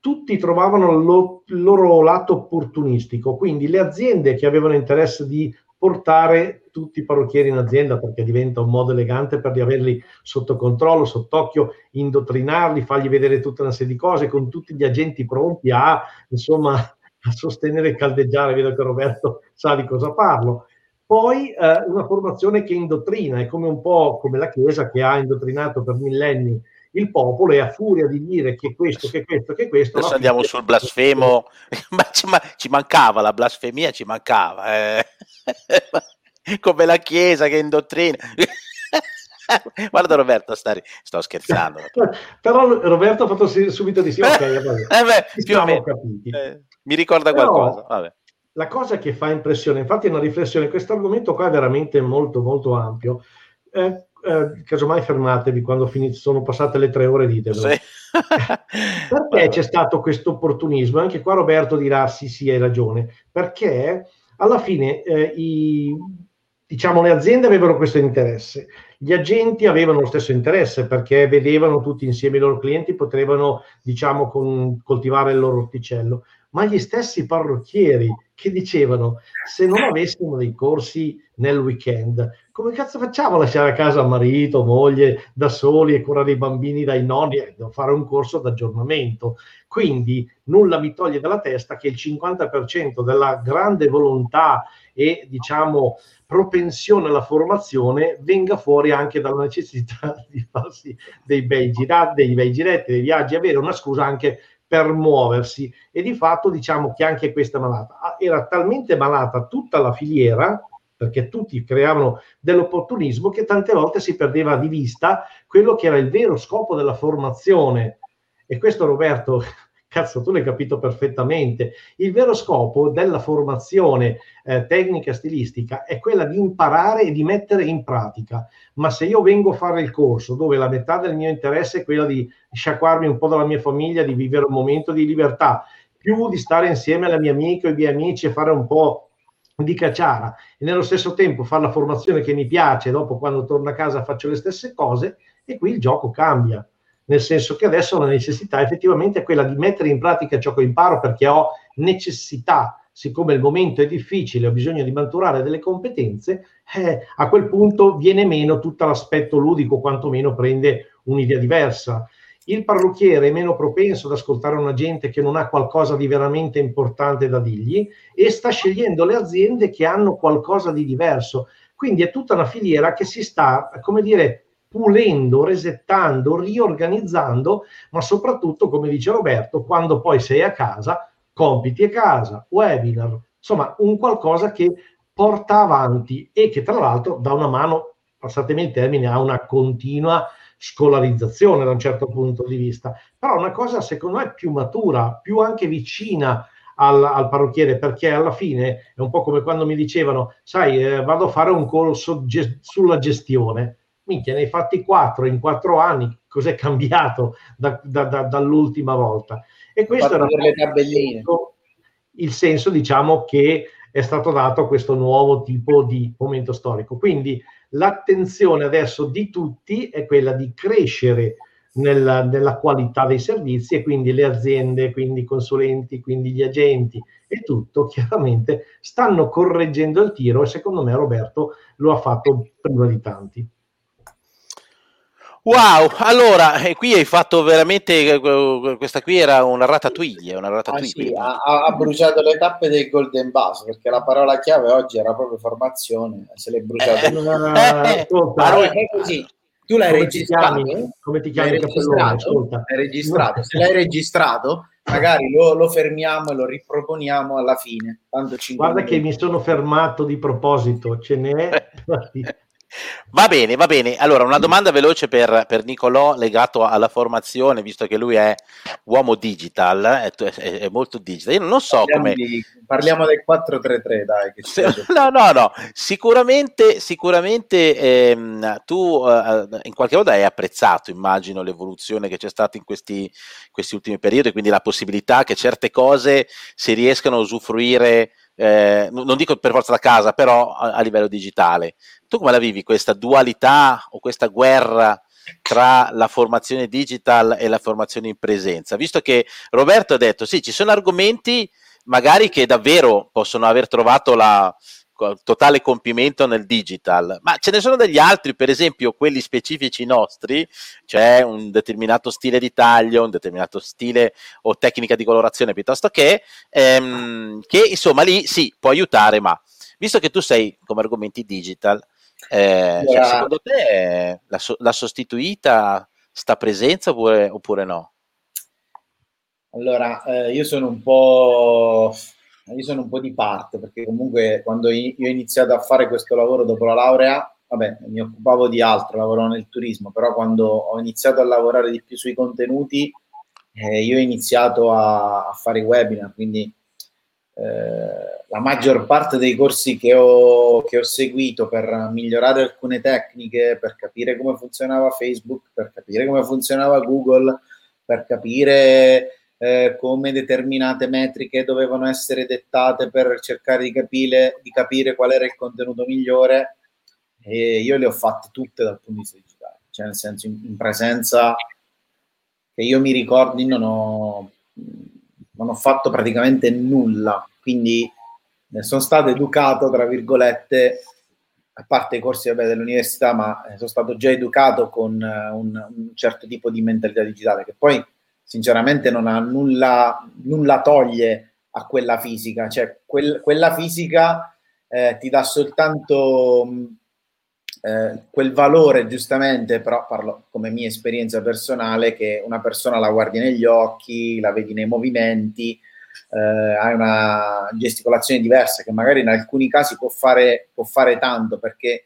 tutti trovavano lo, il loro lato opportunistico, quindi le aziende che avevano interesse di portare tutti i parrucchieri in azienda perché diventa un modo elegante per averli sotto controllo, sott'occhio, indottrinarli, fargli vedere tutta una serie di cose con tutti gli agenti pronti a, insomma, a sostenere e caldeggiare, vedo che Roberto sa di cosa parlo. Poi eh, una formazione che indottrina, è come un po' come la Chiesa che ha indottrinato per millenni il popolo e a furia di dire che questo, che questo, che questo. Adesso andiamo sul blasfemo, ma ci, ma ci, mancava la blasfemia, ci mancava. Eh. come la Chiesa che indottrina. Guarda Roberto, stari, sto scherzando. Però Roberto ha fatto subito di sì, ok, eh, beh, più o meno. Eh, mi ricorda Però, qualcosa. Vabbè. La cosa che fa impressione, infatti è una riflessione, questo argomento qua è veramente molto molto ampio. Eh, eh, casomai fermatevi quando finite, sono passate le tre ore, ditelo. Sì. perché c'è stato questo opportunismo? Anche qua Roberto dirà sì, sì, hai ragione. Perché alla fine eh, i, diciamo, le aziende avevano questo interesse, gli agenti avevano lo stesso interesse perché vedevano tutti insieme i loro clienti, potevano diciamo, con, coltivare il loro orticello, ma gli stessi parrucchieri che dicevano se non avessimo dei corsi nel weekend, come cazzo facciamo a lasciare a casa marito, moglie da soli e curare i bambini dai nonni? Eh, devo fare un corso d'aggiornamento. Quindi nulla mi toglie dalla testa che il 50% della grande volontà e diciamo propensione alla formazione venga fuori anche dalla necessità di farsi dei bei girati, dei bei giretti, dei viaggi, avere una scusa anche per muoversi e di fatto diciamo che anche questa malata ah, era talmente malata tutta la filiera perché tutti creavano dell'opportunismo che tante volte si perdeva di vista quello che era il vero scopo della formazione. E questo Roberto, cazzo, tu l'hai capito perfettamente. Il vero scopo della formazione eh, tecnica stilistica è quella di imparare e di mettere in pratica. Ma se io vengo a fare il corso dove la metà del mio interesse è quella di sciacquarmi un po' dalla mia famiglia, di vivere un momento di libertà, più di stare insieme alle mie amiche o ai miei amici e fare un po' di cacciara e nello stesso tempo fare la formazione che mi piace, dopo quando torno a casa faccio le stesse cose, E qui il gioco cambia, nel senso che adesso la necessità effettivamente è quella di mettere in pratica ciò che imparo perché ho necessità, siccome il momento è difficile, ho bisogno di maturare delle competenze, eh, a quel punto viene meno tutto l'aspetto ludico, quantomeno prende un'idea diversa. Il parrucchiere è meno propenso ad ascoltare una gente che non ha qualcosa di veramente importante da dirgli e sta scegliendo le aziende che hanno qualcosa di diverso. Quindi è tutta una filiera che si sta, come dire, pulendo, resettando, riorganizzando, ma soprattutto, come dice Roberto, quando poi sei a casa, compiti a casa, webinar, insomma, un qualcosa che porta avanti e che tra l'altro dà una mano, passatemi il termine, a una continua scolarizzazione da un certo punto di vista, però una cosa secondo me più matura, più anche vicina al, al parrucchiere, perché alla fine è un po' come quando mi dicevano, sai, eh, vado a fare un corso ge- sulla gestione. Minchia, ne hai fatti quattro in quattro anni, cos'è cambiato da, da, da, dall'ultima volta? E questo era il, il senso, diciamo, che è stato dato a questo nuovo tipo di momento storico. Quindi L'attenzione adesso di tutti è quella di crescere nella, nella, qualità dei servizi e quindi le aziende, quindi i consulenti, quindi gli agenti e tutto chiaramente stanno correggendo il tiro e secondo me Roberto lo ha fatto prima di tanti. Wow, allora, e qui hai fatto veramente, eh, questa qui era una ratatouille, una ratatouille. Ah, sì, ha, ha, bruciato le tappe del Golden Bus, perché la parola chiave oggi era proprio formazione, se l'è bruciata. Eh, eh, allora, è così. Tu l'hai come registrato? Ti come ti chiami? L'hai registrato? L'hai registrato. Se l'hai registrato, magari lo, lo, fermiamo e lo riproponiamo alla fine. Guarda minuti. che mi sono fermato di proposito, ce n'è. Va bene, va bene. Allora, una domanda veloce per, per Nicolò legato alla formazione, visto che lui è uomo digital, è, è, è molto digital. Io non so parliamo come... Di, parliamo del 433, dai. no, no, no. Sicuramente, sicuramente ehm, tu eh, in qualche modo hai apprezzato, immagino, l'evoluzione che c'è stata in questi, questi ultimi periodi, quindi la possibilità che certe cose si riescano a usufruire eh, non dico per forza da casa, però a, a, livello digitale. Tu come la vivi questa dualità o questa guerra tra la formazione digital e la formazione in presenza? Visto che Roberto ha detto sì, ci sono argomenti magari che davvero possono aver trovato la, totale compimento nel digital, ma ce ne sono degli altri, per esempio quelli specifici nostri, c'è un determinato stile di taglio, un determinato stile o tecnica di colorazione piuttosto che, ehm, che insomma lì sì, può aiutare, ma visto che tu sei come argomenti digital, eh, yeah. cioè, secondo te la, la sostituita sta presenza oppure, oppure no? Allora, eh, io sono un po' io sono un po' di parte perché comunque quando io ho iniziato a fare questo lavoro dopo la laurea, vabbè, mi occupavo di altro, lavoravo nel turismo, però quando ho iniziato a lavorare di più sui contenuti, eh, io ho iniziato a, a fare webinar, quindi eh, la maggior parte dei corsi che ho, che ho seguito per migliorare alcune tecniche, per capire come funzionava Facebook, per capire come funzionava Google, per capire eh, come determinate metriche dovevano essere dettate per cercare di capire, di capire qual era il contenuto migliore e io le ho fatte tutte dal punto di vista digitale, cioè nel senso in, in presenza che io mi ricordi non ho, non ho fatto praticamente nulla, quindi sono stato educato, tra virgolette, a parte i corsi vabbè, dell'università, ma sono stato già educato con un, un certo tipo di mentalità digitale che poi sinceramente non ha nulla, nulla toglie a quella fisica, cioè quel, quella fisica eh, ti dà soltanto eh, quel valore, giustamente, però parlo come mia esperienza personale, che una persona la guardi negli occhi, la vedi nei movimenti, eh, hai una gesticolazione diversa che magari in alcuni casi può fare, può fare tanto perché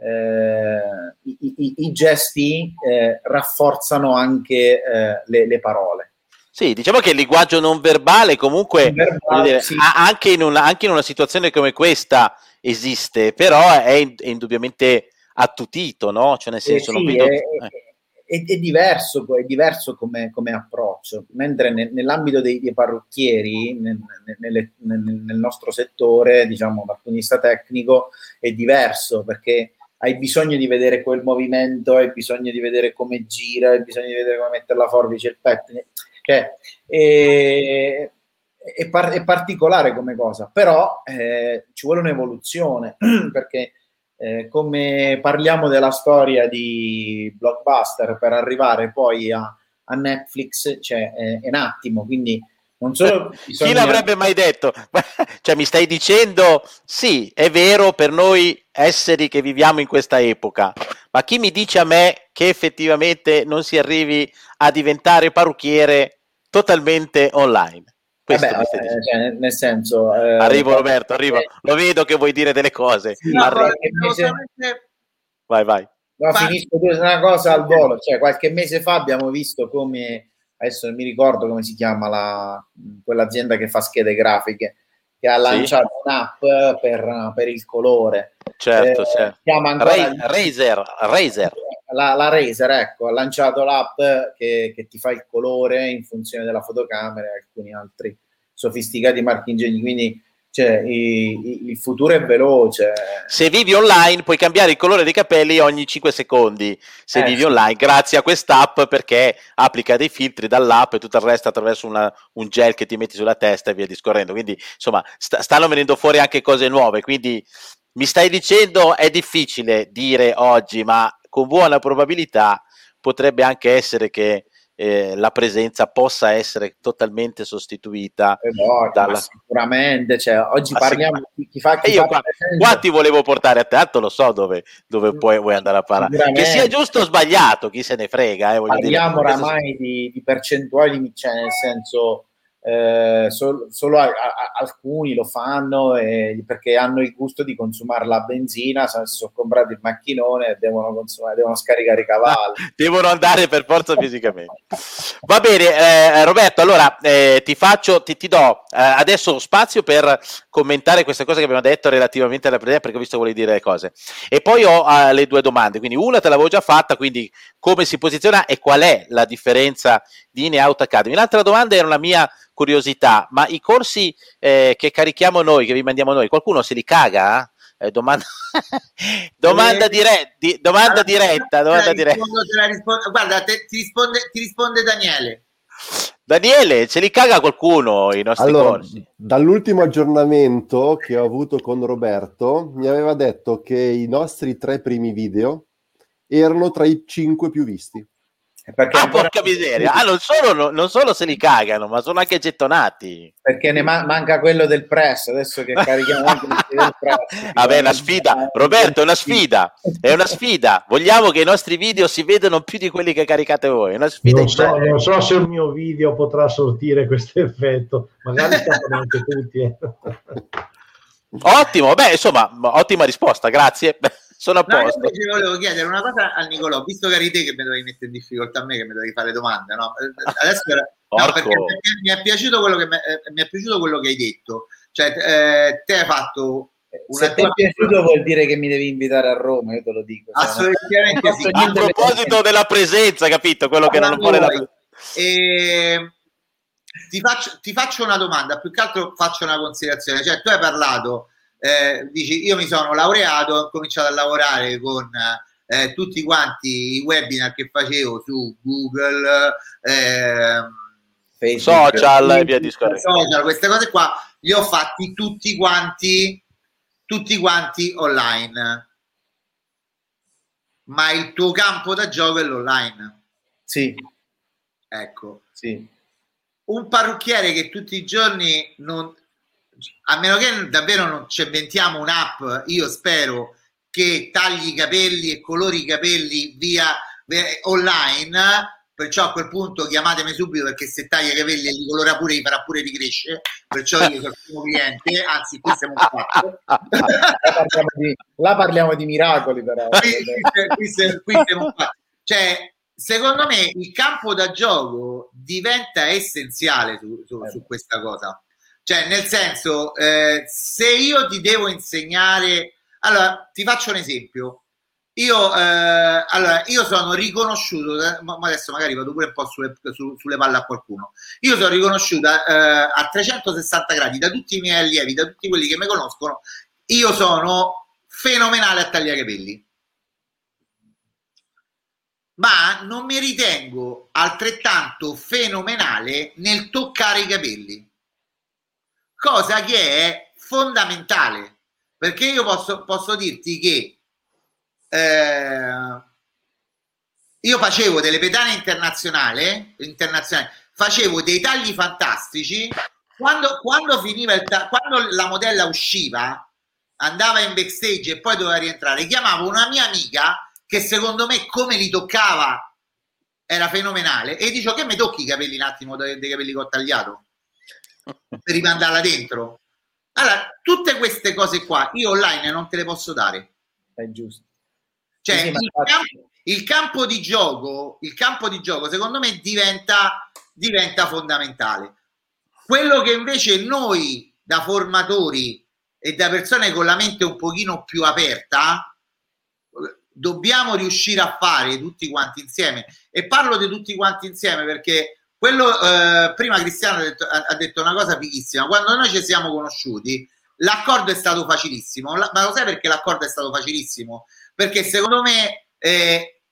i, i, i, gesti eh, rafforzano anche eh, le, le, parole. Sì, diciamo che il linguaggio non verbale comunque verbale, dire, sì. anche, in una, anche, in una, situazione come questa esiste, però è, è indubbiamente attutito, no? Cioè nel senso, eh sì, vedo... è, è, è, diverso, è diverso come, come approccio, mentre nel, nell'ambito dei, dei parrucchieri, nel, nel, nel, nostro settore, diciamo dal punto di vista tecnico, è diverso perché hai bisogno di vedere quel movimento, hai bisogno di vedere come gira, hai bisogno di vedere come mettere la forbice, il pettine. Cioè, è, è, par- è particolare come cosa, però eh, ci vuole un'evoluzione, perché eh, come parliamo della storia di Blockbuster per arrivare poi a, a Netflix, cioè, è, è un attimo, quindi non solo bisogna... Chi l'avrebbe mai detto? cioè, mi stai dicendo, sì, è vero per noi esseri che viviamo in questa epoca, ma chi mi dice a me che effettivamente non si arrivi a diventare parrucchiere totalmente online? Vabbè, eh, cioè, nel senso... Eh, arrivo Roberto, arrivo. Lo vedo che vuoi dire delle cose. Sì, no, mese... Vai, vai. No, finisco una cosa al volo. Cioè, qualche mese fa abbiamo visto come adesso non mi ricordo come si chiama la, quell'azienda che fa schede grafiche, che ha lanciato sì. un'app per, per, il colore. Certo, eh, certo. Chiama ancora Razer, Razer. La, la, Razer, ecco, ha lanciato l'app che, che, ti fa il colore in funzione della fotocamera e alcuni altri sofisticati marchingegni, quindi cioè, i, il futuro è veloce. Se vivi online puoi cambiare il colore dei capelli ogni 5 secondi, se eh, vivi sì. online, grazie a quest'app perché applica dei filtri dall'app e tutto il resto attraverso una, un gel che ti metti sulla testa e via discorrendo. Quindi insomma st- stanno venendo fuori anche cose nuove, quindi mi stai dicendo è difficile dire oggi, ma con buona probabilità potrebbe anche essere che eh, la presenza possa essere totalmente sostituita eh no, dalla... sicuramente cioè, oggi ma parliamo di chi fa chi io qua, qua, ti volevo portare a tanto lo so dove, dove puoi, vuoi andare a parlare. Che sia giusto o sbagliato chi se ne frega eh, parliamo dire. oramai di, di percentuali cioè nel senso eh, sol, solo a, a, alcuni lo fanno eh, perché hanno il gusto di consumare la benzina, si sono comprati il macchinone e devono, consumare, devono scaricare i cavalli. devono andare per forza fisicamente. Va bene, eh, Roberto, allora eh, ti faccio, ti, ti do eh, adesso spazio per commentare queste cose che abbiamo detto relativamente alla presenza, perché ho visto che volevi dire le cose. E poi ho le due domande, quindi una te l'avevo già fatta, quindi come si posiziona e qual è la differenza di In-Out Academy. L'altra domanda era una mia curiosità, ma i corsi eh, che carichiamo noi, che vi mandiamo noi, qualcuno se li caga? Eh, domanda, domanda, eh, dire- di- domanda allora, diretta. Domanda diretta. Rispondo, guarda, te, ti, risponde, ti risponde Daniele. Daniele, ce li caga qualcuno i nostri allora, corsi? Dall'ultimo aggiornamento che ho avuto con Roberto, mi aveva detto che i nostri tre primi video erano tra i cinque più visti. Perché ah, porca miseria! Ah, non solo, non solo, se li cagano, ma sono anche gettonati. Perché ne man- manca quello del press, adesso che carichiamo anche del press. Vabbè, è una sfida. Roberto, è una sfida. È una sfida. Vogliamo che i nostri video si vedano più di quelli che caricate voi. È una sfida. Non so, non so se il mio video potrà sortire questo effetto. Magari stanno anche tutti. Eh. Ottimo, beh, insomma, ottima risposta, grazie sono a posto. No, io volevo chiedere una cosa al Nicolò, visto che eri te che mi dovevi mettere in difficoltà a me, che mi dovevi fare domande, no? Adesso no, perché mi è, piaciuto quello che mi, eh, mi è piaciuto quello che hai detto. Cioè, eh, te hai fatto una Se ti è piaciuto vuol dire che mi devi invitare a Roma, io te lo dico. Assolutamente sì. A proposito della presenza, capito? Quello che non vuole la... E... Ti faccio, ti faccio una domanda, più che altro faccio una considerazione. Cioè, tu hai parlato eh, dici io mi sono laureato, ho cominciato a lavorare con eh, tutti quanti i webinar che facevo su Google, eh, Facebook, social e via discorrendo. Social, queste cose qua li ho fatti tutti quanti, tutti quanti online. Ma il tuo campo da gioco è l'online. Sì. Ecco. Sì. Un parrucchiere che tutti i giorni non, a meno che davvero non ci inventiamo un'app, io spero che tagli i capelli e colori i capelli via, online perciò a quel punto chiamatemi subito perché se taglia i capelli e li colora pure li farà pure ricrescere perciò io sono il primo cliente anzi qui siamo fatto là parliamo di miracoli però. Qui, qui, qui, qui siamo fatti cioè secondo me il campo da gioco diventa essenziale su, su, su questa cosa cioè, nel senso, eh, se io ti devo insegnare... Allora, ti faccio un esempio. Io, eh, allora, io sono riconosciuto, eh, ma adesso magari vado pure un po' sulle, su, sulle palle a qualcuno. Io sono riconosciuta eh, a 360 gradi da tutti i miei allievi, da tutti quelli che mi conoscono. Io sono fenomenale a tagliare capelli. ma non mi ritengo altrettanto fenomenale nel toccare i capelli, cosa che è fondamentale, perché io posso, posso dirti che eh, io facevo delle pedane internazionali, internazionali, facevo dei tagli fantastici, quando, quando finiva il ta- quando la modella usciva, andava in backstage e poi doveva rientrare, chiamavo una mia amica che secondo me come li toccava era fenomenale e dicevo che mi tocchi i capelli un attimo dei, dei capelli che ho tagliato per rimandarla dentro. Allora tutte queste cose qua io online non te le posso dare. È giusto. Cioè sì, il, campo, il, campo, di gioco il campo di gioco secondo me diventa diventa fondamentale. Quello che invece noi da formatori e da persone con la mente un pochino più aperta dobbiamo riuscire a fare tutti quanti insieme. E parlo di tutti quanti insieme perché quello, eh, prima Cristiano ha detto, ha detto, una cosa fighissima. Quando noi ci siamo conosciuti, l'accordo è stato facilissimo. La, ma lo sai perché l'accordo è stato facilissimo? Perché secondo me eh,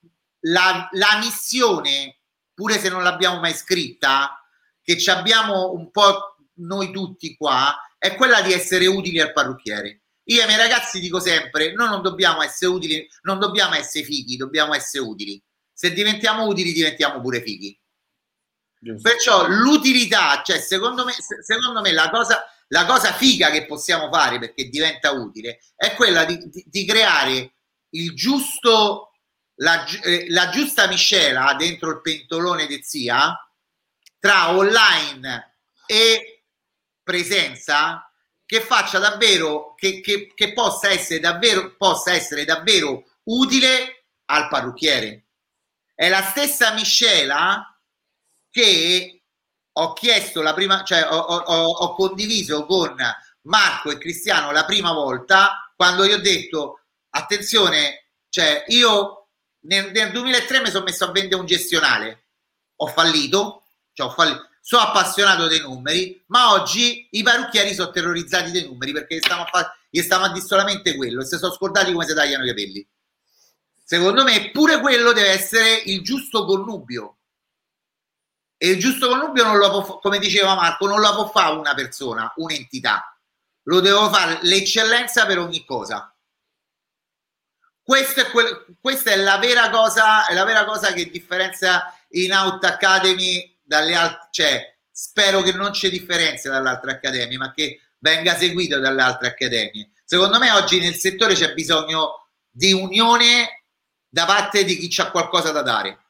la, la missione, pure se non l'abbiamo mai scritta, che ci abbiamo un po' noi tutti qua, è quella di essere utili al parrucchiere io ai miei ragazzi dico sempre: noi non dobbiamo essere utili, non dobbiamo essere fighi, dobbiamo essere utili. Se diventiamo utili, diventiamo pure fighi. Perciò l'utilità, cioè secondo me, secondo me la, cosa, la cosa figa che possiamo fare perché diventa utile è quella di, di, di creare il giusto, la, eh, la giusta miscela dentro il pentolone di zia tra online e presenza che faccia davvero, che, che, che possa, essere davvero, possa essere davvero utile al parrucchiere. È la stessa miscela che ho chiesto la prima, cioè ho, ho, ho condiviso con Marco e Cristiano la prima volta quando gli ho detto attenzione, cioè io nel, nel 2003 mi sono messo a vendere un gestionale, ho fallito, cioè ho fallito sono appassionato dei numeri, ma oggi i parrucchieri sono terrorizzati dai numeri perché stiamo a, fa- gli stiamo a dire solamente quello e si sono scordati come si tagliano i capelli. Secondo me pure quello deve essere il giusto connubio. E il giusto connubio non lo può, come diceva Marco, non lo può fare una persona, un'entità. Lo devo fare l'eccellenza per ogni cosa. Questa è, quel, questa è la vera cosa, è la vera cosa che differenzia in Out Academy dalle altre, cioè spero che non c'è differenza dalle altre accademie, ma che venga seguito dalle altre accademie. Secondo me oggi nel settore c'è bisogno di unione da parte di chi ha qualcosa da dare.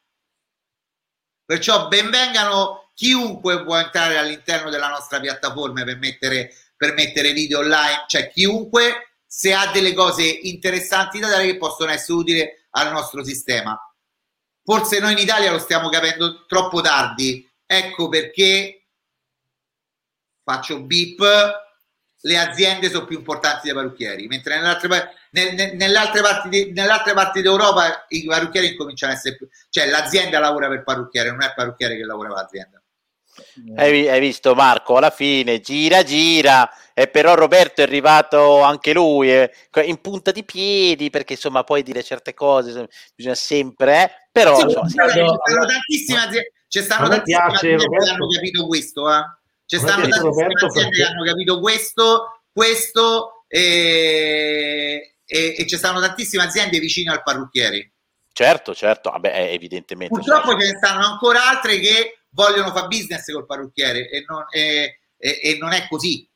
Perciò benvengano chiunque può entrare all'interno della nostra piattaforma per mettere, per mettere video online, cioè chiunque se ha delle cose interessanti da dare che possono essere utili al nostro sistema. Forse noi in Italia lo stiamo capendo troppo tardi, ecco perché faccio bip, le aziende sono più importanti dei parrucchieri, mentre nelle altre, nel, nelle altre, parti, di, nelle altre parti d'Europa i parrucchieri incominciano a essere più, cioè l'azienda lavora per parrucchiere, non è il parrucchiere che lavora per l'azienda. Hai, hai, visto Marco alla fine gira gira e però Roberto è arrivato anche lui eh, in punta di piedi perché insomma poi dire certe cose bisogna sempre eh, però sì, insomma, ci stanno tantissime aziende ci stanno tantissime aziende che hanno capito questo eh. ci stanno tantissime aziende che hanno capito questo questo e, e, e ci stanno tantissime aziende vicine al parrucchiere certo certo vabbè evidentemente purtroppo ce ne stanno ancora altre che vogliono fare business col parrucchiere e non, e, e, e non è così.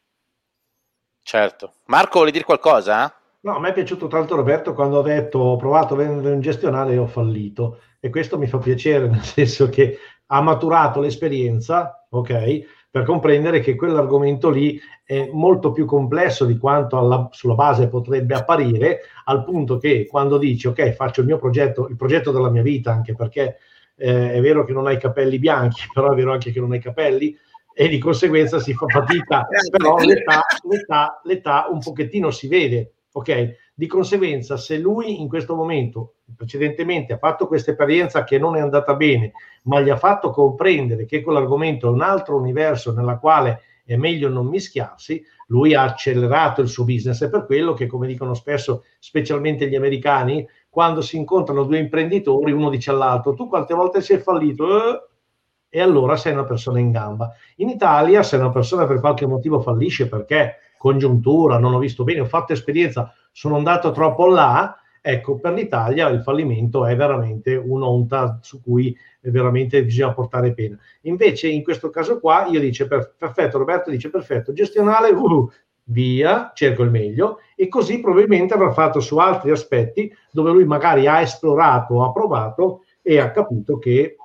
Certo. Marco, vuole dire qualcosa? No, a me è piaciuto tanto Roberto quando ha detto ho provato a vendere un gestionale e ho fallito e questo mi fa piacere nel senso che ha maturato l'esperienza, ok, per comprendere che quell'argomento lì è molto più complesso di quanto alla, sulla base potrebbe apparire, al punto che quando dici ok, faccio il mio progetto, il progetto della mia vita, anche perché eh, è vero che non hai capelli bianchi, però è vero anche che non hai capelli e di conseguenza si fa fatica, però l'età, l'età, l'età un pochettino si vede, ok? Di conseguenza, se lui in questo momento, precedentemente, ha fatto questa esperienza che non è andata bene, ma gli ha fatto comprendere che quell'argomento è un altro universo nella quale è meglio non mischiarsi, lui ha accelerato il suo business. È per quello che, come dicono spesso, specialmente gli americani, quando si incontrano due imprenditori, uno dice all'altro, tu quante volte sei fallito? Eh? E allora sei una persona in gamba. In Italia, se una persona per qualche motivo fallisce perché congiuntura, non ho visto bene, ho fatto esperienza, sono andato troppo là, ecco, per l'Italia il fallimento è veramente un'onta su cui veramente bisogna portare pena. Invece in questo caso qua io dice perfetto, Roberto dice perfetto, gestionale, uh, via, cerco il meglio e così probabilmente avrà fatto su altri aspetti dove lui magari ha esplorato, ha provato e ha capito che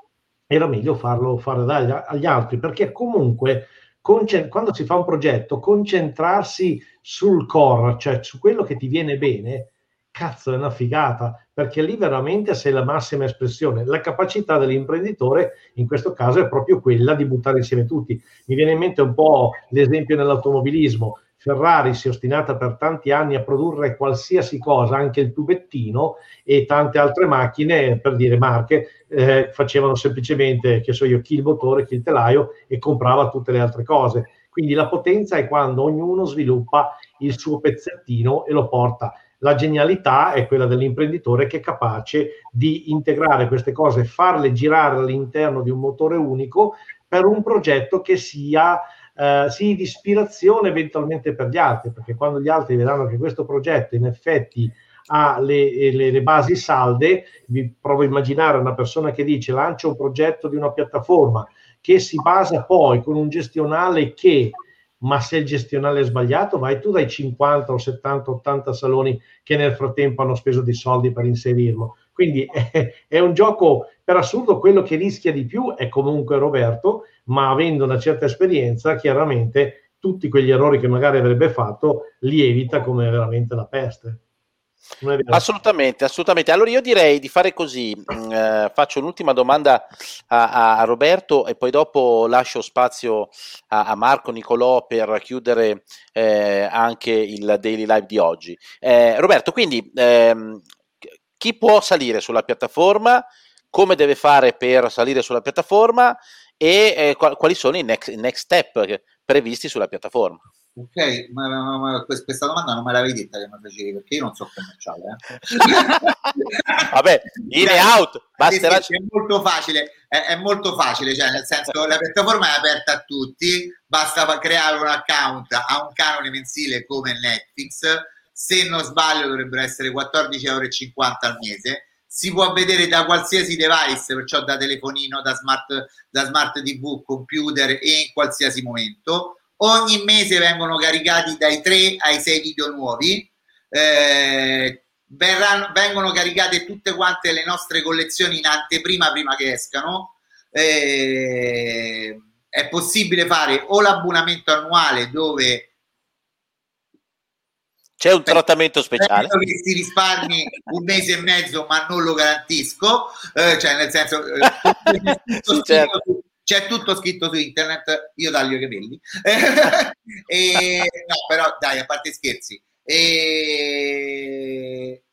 era meglio farlo fare agli altri perché comunque quando si fa un progetto concentrarsi sul core, cioè su quello che ti viene bene, cazzo è una figata perché lì veramente sei la massima espressione. La capacità dell'imprenditore in questo caso è proprio quella di buttare insieme tutti. Mi viene in mente un po' l'esempio nell'automobilismo Ferrari si è ostinata per tanti anni a produrre qualsiasi cosa, anche il tubettino, e tante altre macchine, per dire marche, eh, facevano semplicemente, che so io, chi il motore, chi il telaio e comprava tutte le altre cose. Quindi la potenza è quando ognuno sviluppa il suo pezzettino e lo porta. La genialità è quella dell'imprenditore che è capace di integrare queste cose, farle girare all'interno di un motore unico per un progetto che sia eh, sì, di ispirazione eventualmente per gli altri, perché quando gli altri vedranno che questo progetto in effetti ha le, le, le, basi salde, vi provo a immaginare una persona che dice lancia un progetto di una piattaforma che si basa poi con un gestionale che ma se il gestionale è sbagliato, vai tu dai 50 o 70, 80 saloni che nel frattempo hanno speso dei soldi per inserirlo. Quindi è, è, un gioco, per assurdo, quello che rischia di più è comunque Roberto, ma avendo una certa esperienza, chiaramente tutti quegli errori che magari avrebbe fatto li evita come veramente la peste. Assolutamente, assolutamente. Allora io direi di fare così, mm, eh, faccio un'ultima domanda a, a, Roberto e poi dopo lascio spazio a, a Marco Nicolò per chiudere eh, anche il daily live di oggi. Eh, Roberto, quindi ehm, chi può salire sulla piattaforma, come deve fare per salire sulla piattaforma e eh, quali sono i next, i next step previsti sulla piattaforma. Ok, ma, ma, ma, questa domanda non me l'avevi detta che mi facevi perché io non so commerciale. Eh? Vabbè, in e out, basterà... Sì, sì, è molto facile, è, è, molto facile, cioè nel senso la piattaforma è aperta a tutti, basta creare un account a un canone mensile come Netflix, se non sbaglio dovrebbero essere 14,50 euro al mese si può vedere da qualsiasi device, perciò da telefonino, da smart, da smart TV, computer e in qualsiasi momento. Ogni mese vengono caricati dai 3 ai 6 video nuovi. Eh, verranno, vengono caricate tutte quante le nostre collezioni in anteprima prima che escano. Eh, è possibile fare o l'abbonamento annuale dove c'è un trattamento speciale. Penso che si risparmi un mese e mezzo, ma non lo garantisco. Eh, cioè, nel senso, eh, sì, certo. c'è tutto scritto su internet. Io taglio i capelli. e, no, però dai, a parte scherzi. E,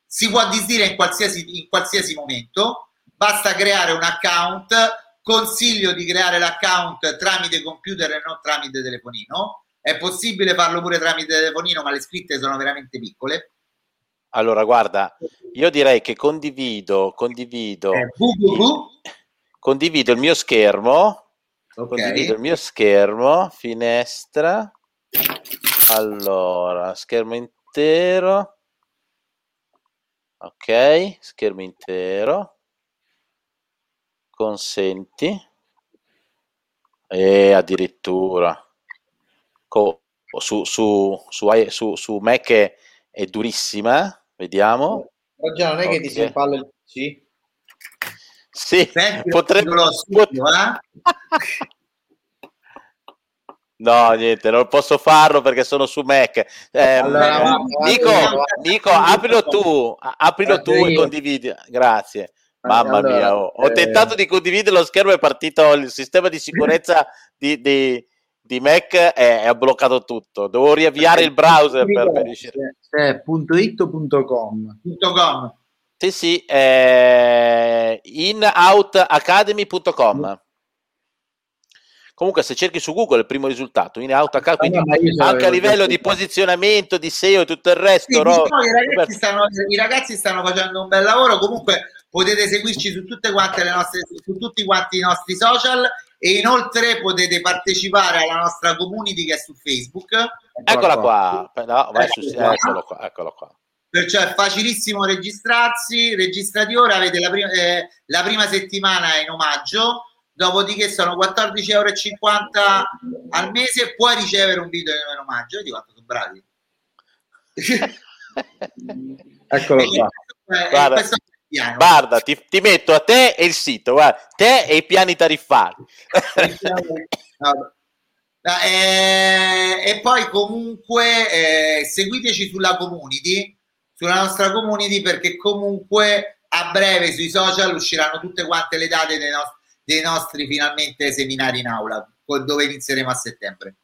si può disdire in qualsiasi, in qualsiasi momento. Basta creare un account. Consiglio di creare l'account tramite computer e non tramite telefonino è possibile farlo pure tramite telefonino, ma le scritte sono veramente piccole. Allora, guarda, io direi che condivido, condivido, eh, condivido il mio schermo, okay. condivido il mio schermo, finestra, allora, schermo intero, ok, schermo intero, consenti, e addirittura co- su, su, su, su, su Mac è, è, durissima, vediamo. Oggi non è okay. che ti si impalla il PC? Sì, Senti, potrebbe... Lo studio, eh? No, niente, non posso farlo perché sono su Mac. Eh, allora, Nico, Nico, aprilo tu, aprilo tu e condividi. Grazie. Mamma allora, mia, oh. ho eh... tentato di condividere lo schermo, è partito il sistema di sicurezza di, di, di Mac è, è bloccato tutto. Devo riavviare il browser per, per riuscire. È .it.com. Sì, sì, è inoutacademy.com. Comunque, se cerchi su Google il primo risultato in AutoCAD, quindi no, anche a livello di posizionamento, di SEO e tutto il resto. Sì, no, i, ragazzi stanno, i, ragazzi stanno, facendo un bel lavoro. Comunque, potete seguirci su, tutte quante le nostre, su tutti quanti i nostri social e inoltre potete partecipare alla nostra community che è su Facebook. Eccola qua, no, vai su, eccolo qua, eccolo qua. Perciò è facilissimo registrarsi, registrati ora, avete la prima, eh, la prima settimana in omaggio dopodiché sono 14,50 euro al mese e puoi ricevere un video in omaggio. Vedi quanto sono bravi. Eccolo qua. Guarda, guarda ti, ti, metto a te e il sito, guarda, te e i piani tariffari. eh, e poi comunque eh, seguiteci sulla community, sulla nostra community perché comunque a breve sui social usciranno tutte quante le date dei nostri dei nostri finalmente seminari in aula, dove inizieremo a settembre.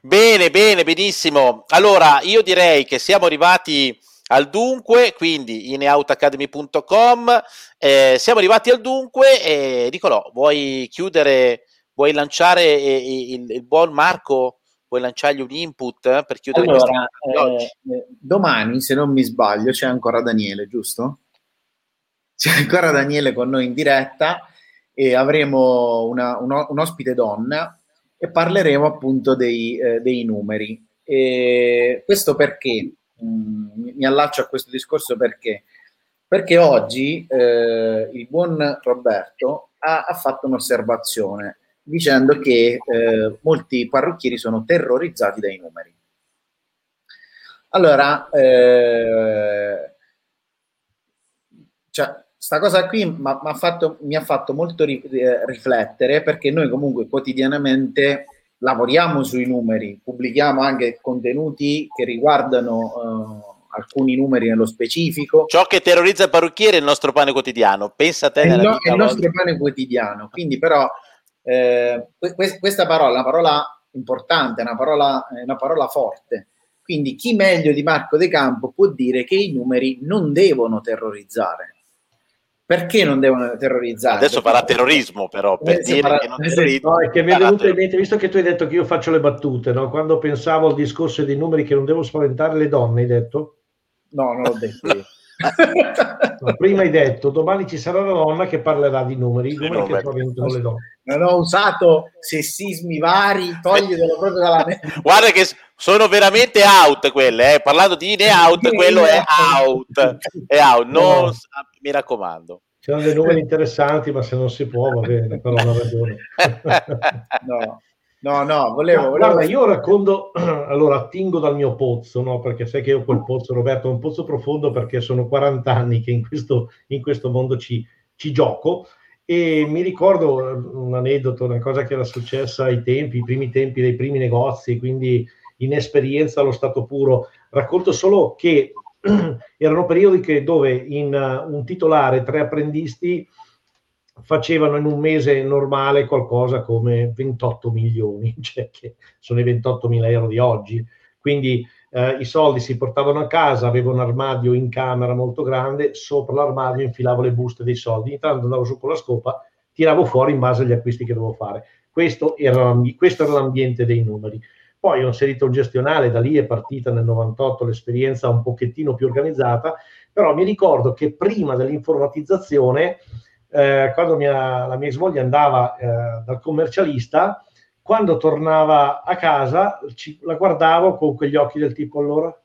Bene, bene, benissimo. Allora, io direi che siamo arrivati al dunque, quindi in outacademy.com eh, siamo arrivati al dunque e Nicolò, vuoi chiudere, vuoi lanciare eh, il, il, buon Marco, vuoi lanciargli un input eh, per chiudere allora, eh, domani, se non mi sbaglio, c'è ancora Daniele, giusto? C'è ancora Daniele con noi in diretta e avremo una, un, un, ospite donna e parleremo appunto dei, eh, dei numeri. E questo perché? Mm, mi allaccio a questo discorso perché? Perché oggi eh, il buon Roberto ha, ha, fatto un'osservazione dicendo che eh, molti parrucchieri sono terrorizzati dai numeri. Allora, eh, cioè, sta cosa qui fatto, mi ha fatto molto eh, riflettere perché noi comunque quotidianamente lavoriamo sui numeri, pubblichiamo anche contenuti che riguardano uh, alcuni numeri nello specifico. Ciò che terrorizza il parrucchiere è il nostro pane quotidiano, pensa a te. È, no, è il nostro pane quotidiano, quindi però eh, questa parola è una parola importante, è una parola, è una parola forte. Quindi chi meglio di Marco De Campo può dire che i numeri non devono terrorizzare perché non devono terrorizzare? Adesso farà terrorismo, però per dire farà... che non terrorizza. No, è che mi è venuto in mente, visto che tu hai detto che io faccio le battute, no? quando pensavo al discorso dei numeri che non devo spaventare le donne, hai detto? No, non l'ho detto io. no, prima hai detto domani ci sarà una donna che parlerà di numeri, i numeri che spaventano le donne. Non ho usato sessismi vari, toglietelo proprio dalla mente. Guarda che sono veramente out quelle, eh. parlando di in out, quello è out, è out, non, no. mi raccomando. C'erano dei numeri interessanti, ma se non si può va bene, però non ragione. no. No, no, volevo, volevo... Guarda, io racconto, allora attingo dal mio pozzo, no? perché sai che io quel pozzo, Roberto, è un pozzo profondo perché sono 40 anni che in questo, in questo mondo ci, ci gioco e mi ricordo un aneddoto, una cosa che era successa ai tempi, i primi tempi dei primi negozi, quindi in esperienza allo stato puro. Racconto solo che erano periodi che, dove in uh, un titolare, tre apprendisti facevano in un mese normale qualcosa come 28 milioni, cioè che sono i 28 mila euro di oggi. Quindi eh, i soldi si portavano a casa, avevo un armadio in camera molto grande, sopra l'armadio infilavo le buste dei soldi, intanto andavo su con la scopa, tiravo fuori in base agli acquisti che dovevo fare. Questo era, questo era l'ambiente dei numeri. Poi ho inserito un gestionale, da lì è partita nel 98 l'esperienza un pochettino più organizzata, però mi ricordo che prima dell'informatizzazione, eh, quando mia, la mia ex moglie andava eh, dal commercialista, quando tornava a casa ci, la guardavo con quegli occhi del tipo allora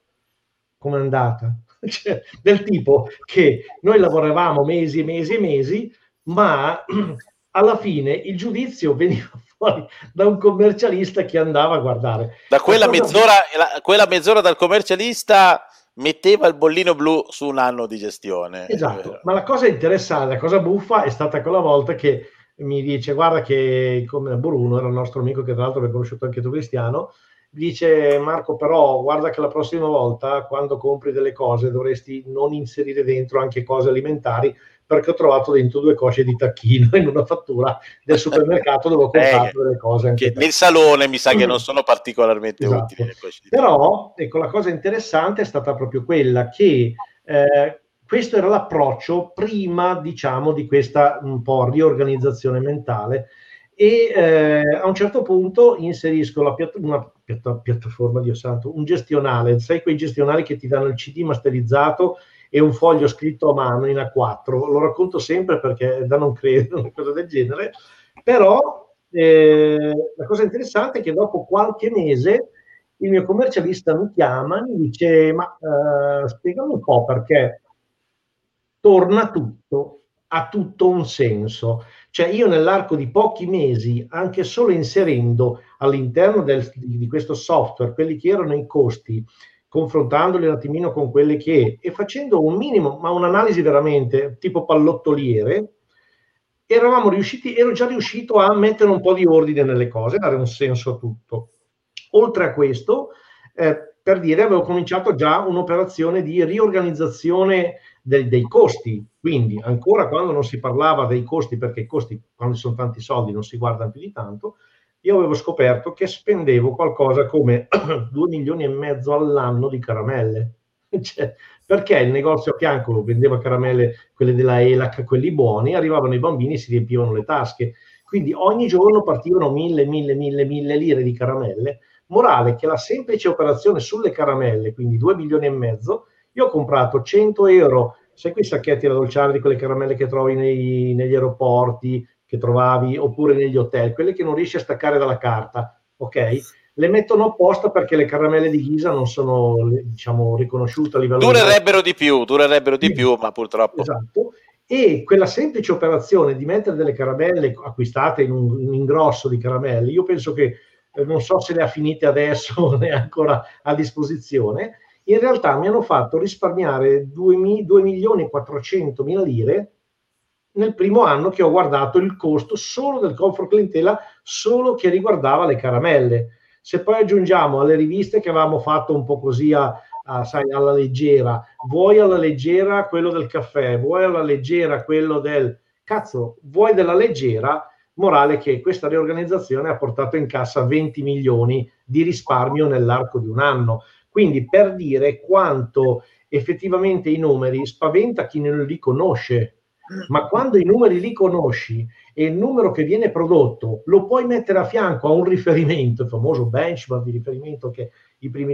com'è andata? Cioè, del tipo che noi lavoravamo mesi e mesi e mesi, ma alla fine il giudizio veniva fuori da un commercialista che andava a guardare. Da quella mezz'ora, quella mezz'ora dal commercialista metteva il bollino blu su un anno di gestione. Esatto, ma la cosa interessante, la cosa buffa è stata quella volta che mi dice guarda che come Bruno era il nostro amico che tra l'altro avevi conosciuto anche tu Cristiano dice Marco però guarda che la prossima volta quando compri delle cose dovresti non inserire dentro anche cose alimentari perché ho trovato dentro due cosce di tacchino in una fattura del supermercato dove ho comprato eh, delle cose anche nel salone mi sa che non sono particolarmente esatto. utili però ecco la cosa interessante è stata proprio quella che eh, questo era l'approccio prima, diciamo, di questa un po' riorganizzazione mentale e eh, a un certo punto inserisco la piatt- una piatt- piattaforma, Dio santo, un gestionale, sai quei gestionali che ti danno il CD masterizzato e un foglio scritto a mano in A4, lo racconto sempre perché è da non credere, una cosa del genere, però eh, la cosa interessante è che dopo qualche mese il mio commercialista mi chiama e mi dice ma eh, spiegami un po' perché torna tutto, ha tutto un senso. Cioè io nell'arco di pochi mesi, anche solo inserendo all'interno del, di questo software quelli che erano i costi, confrontandoli un attimino con quelle che e facendo un minimo, ma un'analisi veramente tipo pallottoliere, eravamo riusciti, ero già riuscito a mettere un po' di ordine nelle cose, dare un senso a tutto. Oltre a questo, eh, per dire, avevo cominciato già un'operazione di riorganizzazione dei, dei, costi. Quindi, ancora quando non si parlava dei costi, perché i costi, quando ci sono tanti soldi, non si guardano più di tanto, io avevo scoperto che spendevo qualcosa come 2 milioni e mezzo all'anno di caramelle. Cioè, perché il negozio a fianco vendeva caramelle, quelle della ELAC, quelli buoni, arrivavano i bambini e si riempivano le tasche. Quindi ogni giorno partivano mille, mille, mille, mille lire di caramelle. Morale che la semplice operazione sulle caramelle, quindi 2 milioni e mezzo, io ho comprato 100 euro, sai quei sacchetti da dolciare di quelle caramelle che trovi nei, negli aeroporti, che trovavi, oppure negli hotel, quelle che non riesci a staccare dalla carta, ok? Le mettono apposta perché le caramelle di Ghisa non sono, diciamo, riconosciute a livello... Durerebbero di più, durerebbero di più, ma purtroppo... Esatto. E quella semplice operazione di mettere delle caramelle acquistate in un, ingrosso di caramelle, io penso che eh, non so se le ha finite adesso o ne ha ancora a disposizione, in realtà mi hanno fatto risparmiare 2, milioni e 400 mila lire nel primo anno che ho guardato il costo solo del comfort clientela, solo che riguardava le caramelle. Se poi aggiungiamo alle riviste che avevamo fatto un po' così a, a, sai, alla leggera, vuoi alla leggera quello del caffè, vuoi alla leggera quello del cazzo, vuoi della leggera, morale che questa riorganizzazione ha portato in cassa 20 milioni di risparmio nell'arco di un anno. Quindi per dire quanto effettivamente i numeri spaventa chi non li conosce, ma quando i numeri li conosci e il numero che viene prodotto lo puoi mettere a fianco a un riferimento, il famoso benchmark di riferimento che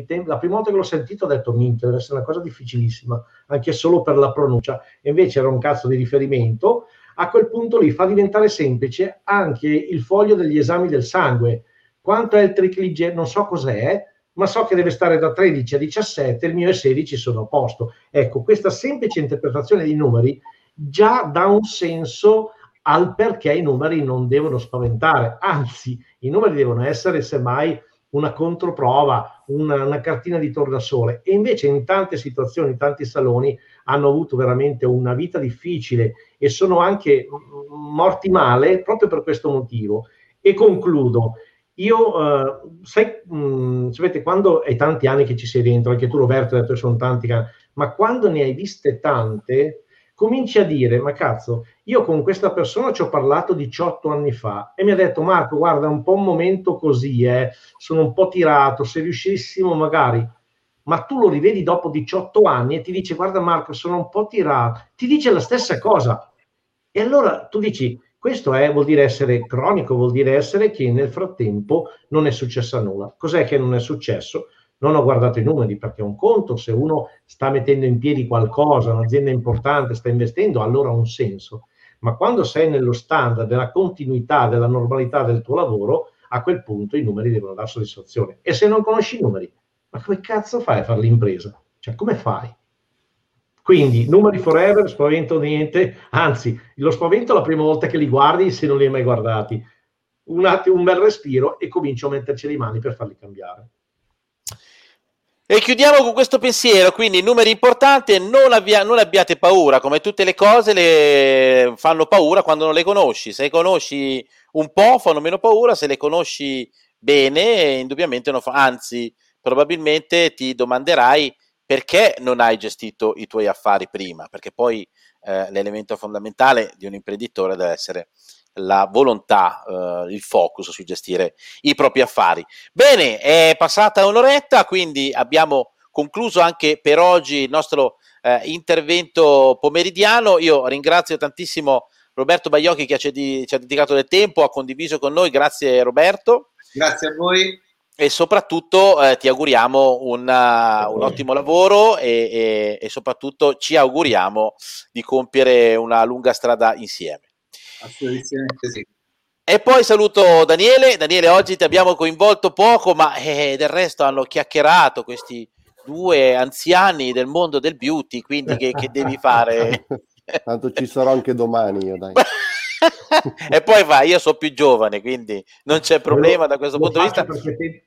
tempi, la prima volta che l'ho sentito ho detto minchia, deve essere una cosa difficilissima, anche solo per la pronuncia, e invece era un cazzo di riferimento, a quel punto lì fa diventare semplice anche il foglio degli esami del sangue. Quanto è il triglicerido? Non so cos'è, ma so che deve stare da 13 a 17, il mio è 16, sono a posto. Ecco, questa semplice interpretazione di numeri già dà un senso al perché i numeri non devono spaventare, anzi, i numeri devono essere semmai una controprova, una, una cartina di tornasole. E invece in tante situazioni, in tanti saloni hanno avuto veramente una vita difficile e sono anche morti male proprio per questo motivo. E concludo, io, uh, sai, mh, mm, sapete, quando è tanti anni che ci sei dentro, anche tu Roberto hai detto che sono tanti, ma quando ne hai viste tante, cominci a dire, ma cazzo, io con questa persona ci ho parlato 18 anni fa e mi ha detto, Marco, guarda, un po' un momento così, eh, sono un po' tirato, se riuscissimo magari, ma tu lo rivedi dopo 18 anni e ti dice, guarda Marco, sono un po' tirato, ti dice la stessa cosa. E allora tu dici, questo è, vuol dire essere cronico, vuol dire essere che nel frattempo non è successo nulla. Cos'è che non è successo? Non ho guardato i numeri perché è un conto, se uno sta mettendo in piedi qualcosa, un'azienda importante, sta investendo, allora ha un senso. Ma quando sei nello standard della continuità, della normalità del tuo lavoro, a quel punto i numeri devono dare soddisfazione. E se non conosci i numeri, ma come cazzo fai a fare l'impresa? Cioè, come fai? Quindi numeri forever, spavento niente, anzi, lo spavento la prima volta che li guardi se non li hai mai guardati. Un attimo, un bel respiro e comincio a metterci le mani per farli cambiare. E chiudiamo con questo pensiero, quindi numeri importanti, non, avvia- non abbiate paura, come tutte le cose le fanno paura quando non le conosci, se le conosci un po' fanno meno paura, se le conosci bene indubbiamente non fa- anzi probabilmente ti domanderai perché non hai gestito i tuoi affari prima? Perché poi eh, l'elemento fondamentale di un imprenditore deve essere la volontà, eh, il focus su gestire i propri affari. Bene, è passata un'oretta, quindi abbiamo concluso anche per oggi il nostro eh, intervento pomeridiano. Io ringrazio tantissimo Roberto Baiocchi che ci ha dedicato del tempo, ha condiviso con noi, grazie Roberto. Grazie a voi e soprattutto eh, ti auguriamo una, un ottimo lavoro e, e, e, soprattutto ci auguriamo di compiere una lunga strada insieme. Assolutamente sì. E poi saluto Daniele. Daniele, oggi ti abbiamo coinvolto poco, ma eh, del resto hanno chiacchierato questi due anziani del mondo del beauty, quindi che, che devi fare? Tanto ci sarò anche domani io, dai. e poi va, io sono più giovane, quindi non c'è problema lo, da questo punto di vista.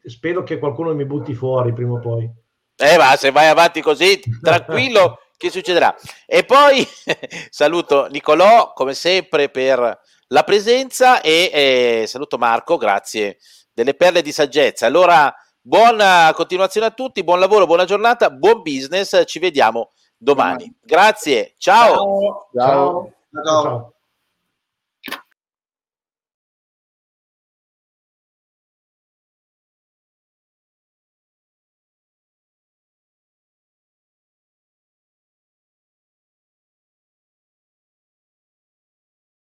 spero che qualcuno mi butti fuori prima o poi. Eh, ma se vai avanti così, tranquillo, che succederà? E poi saluto Nicolò, come sempre, per la presenza e eh, saluto Marco, grazie delle perle di saggezza. Allora, buona continuazione a tutti, buon lavoro, buona giornata, buon business, ci vediamo domani. Grazie, ciao. Ciao. ciao. ciao. ciao.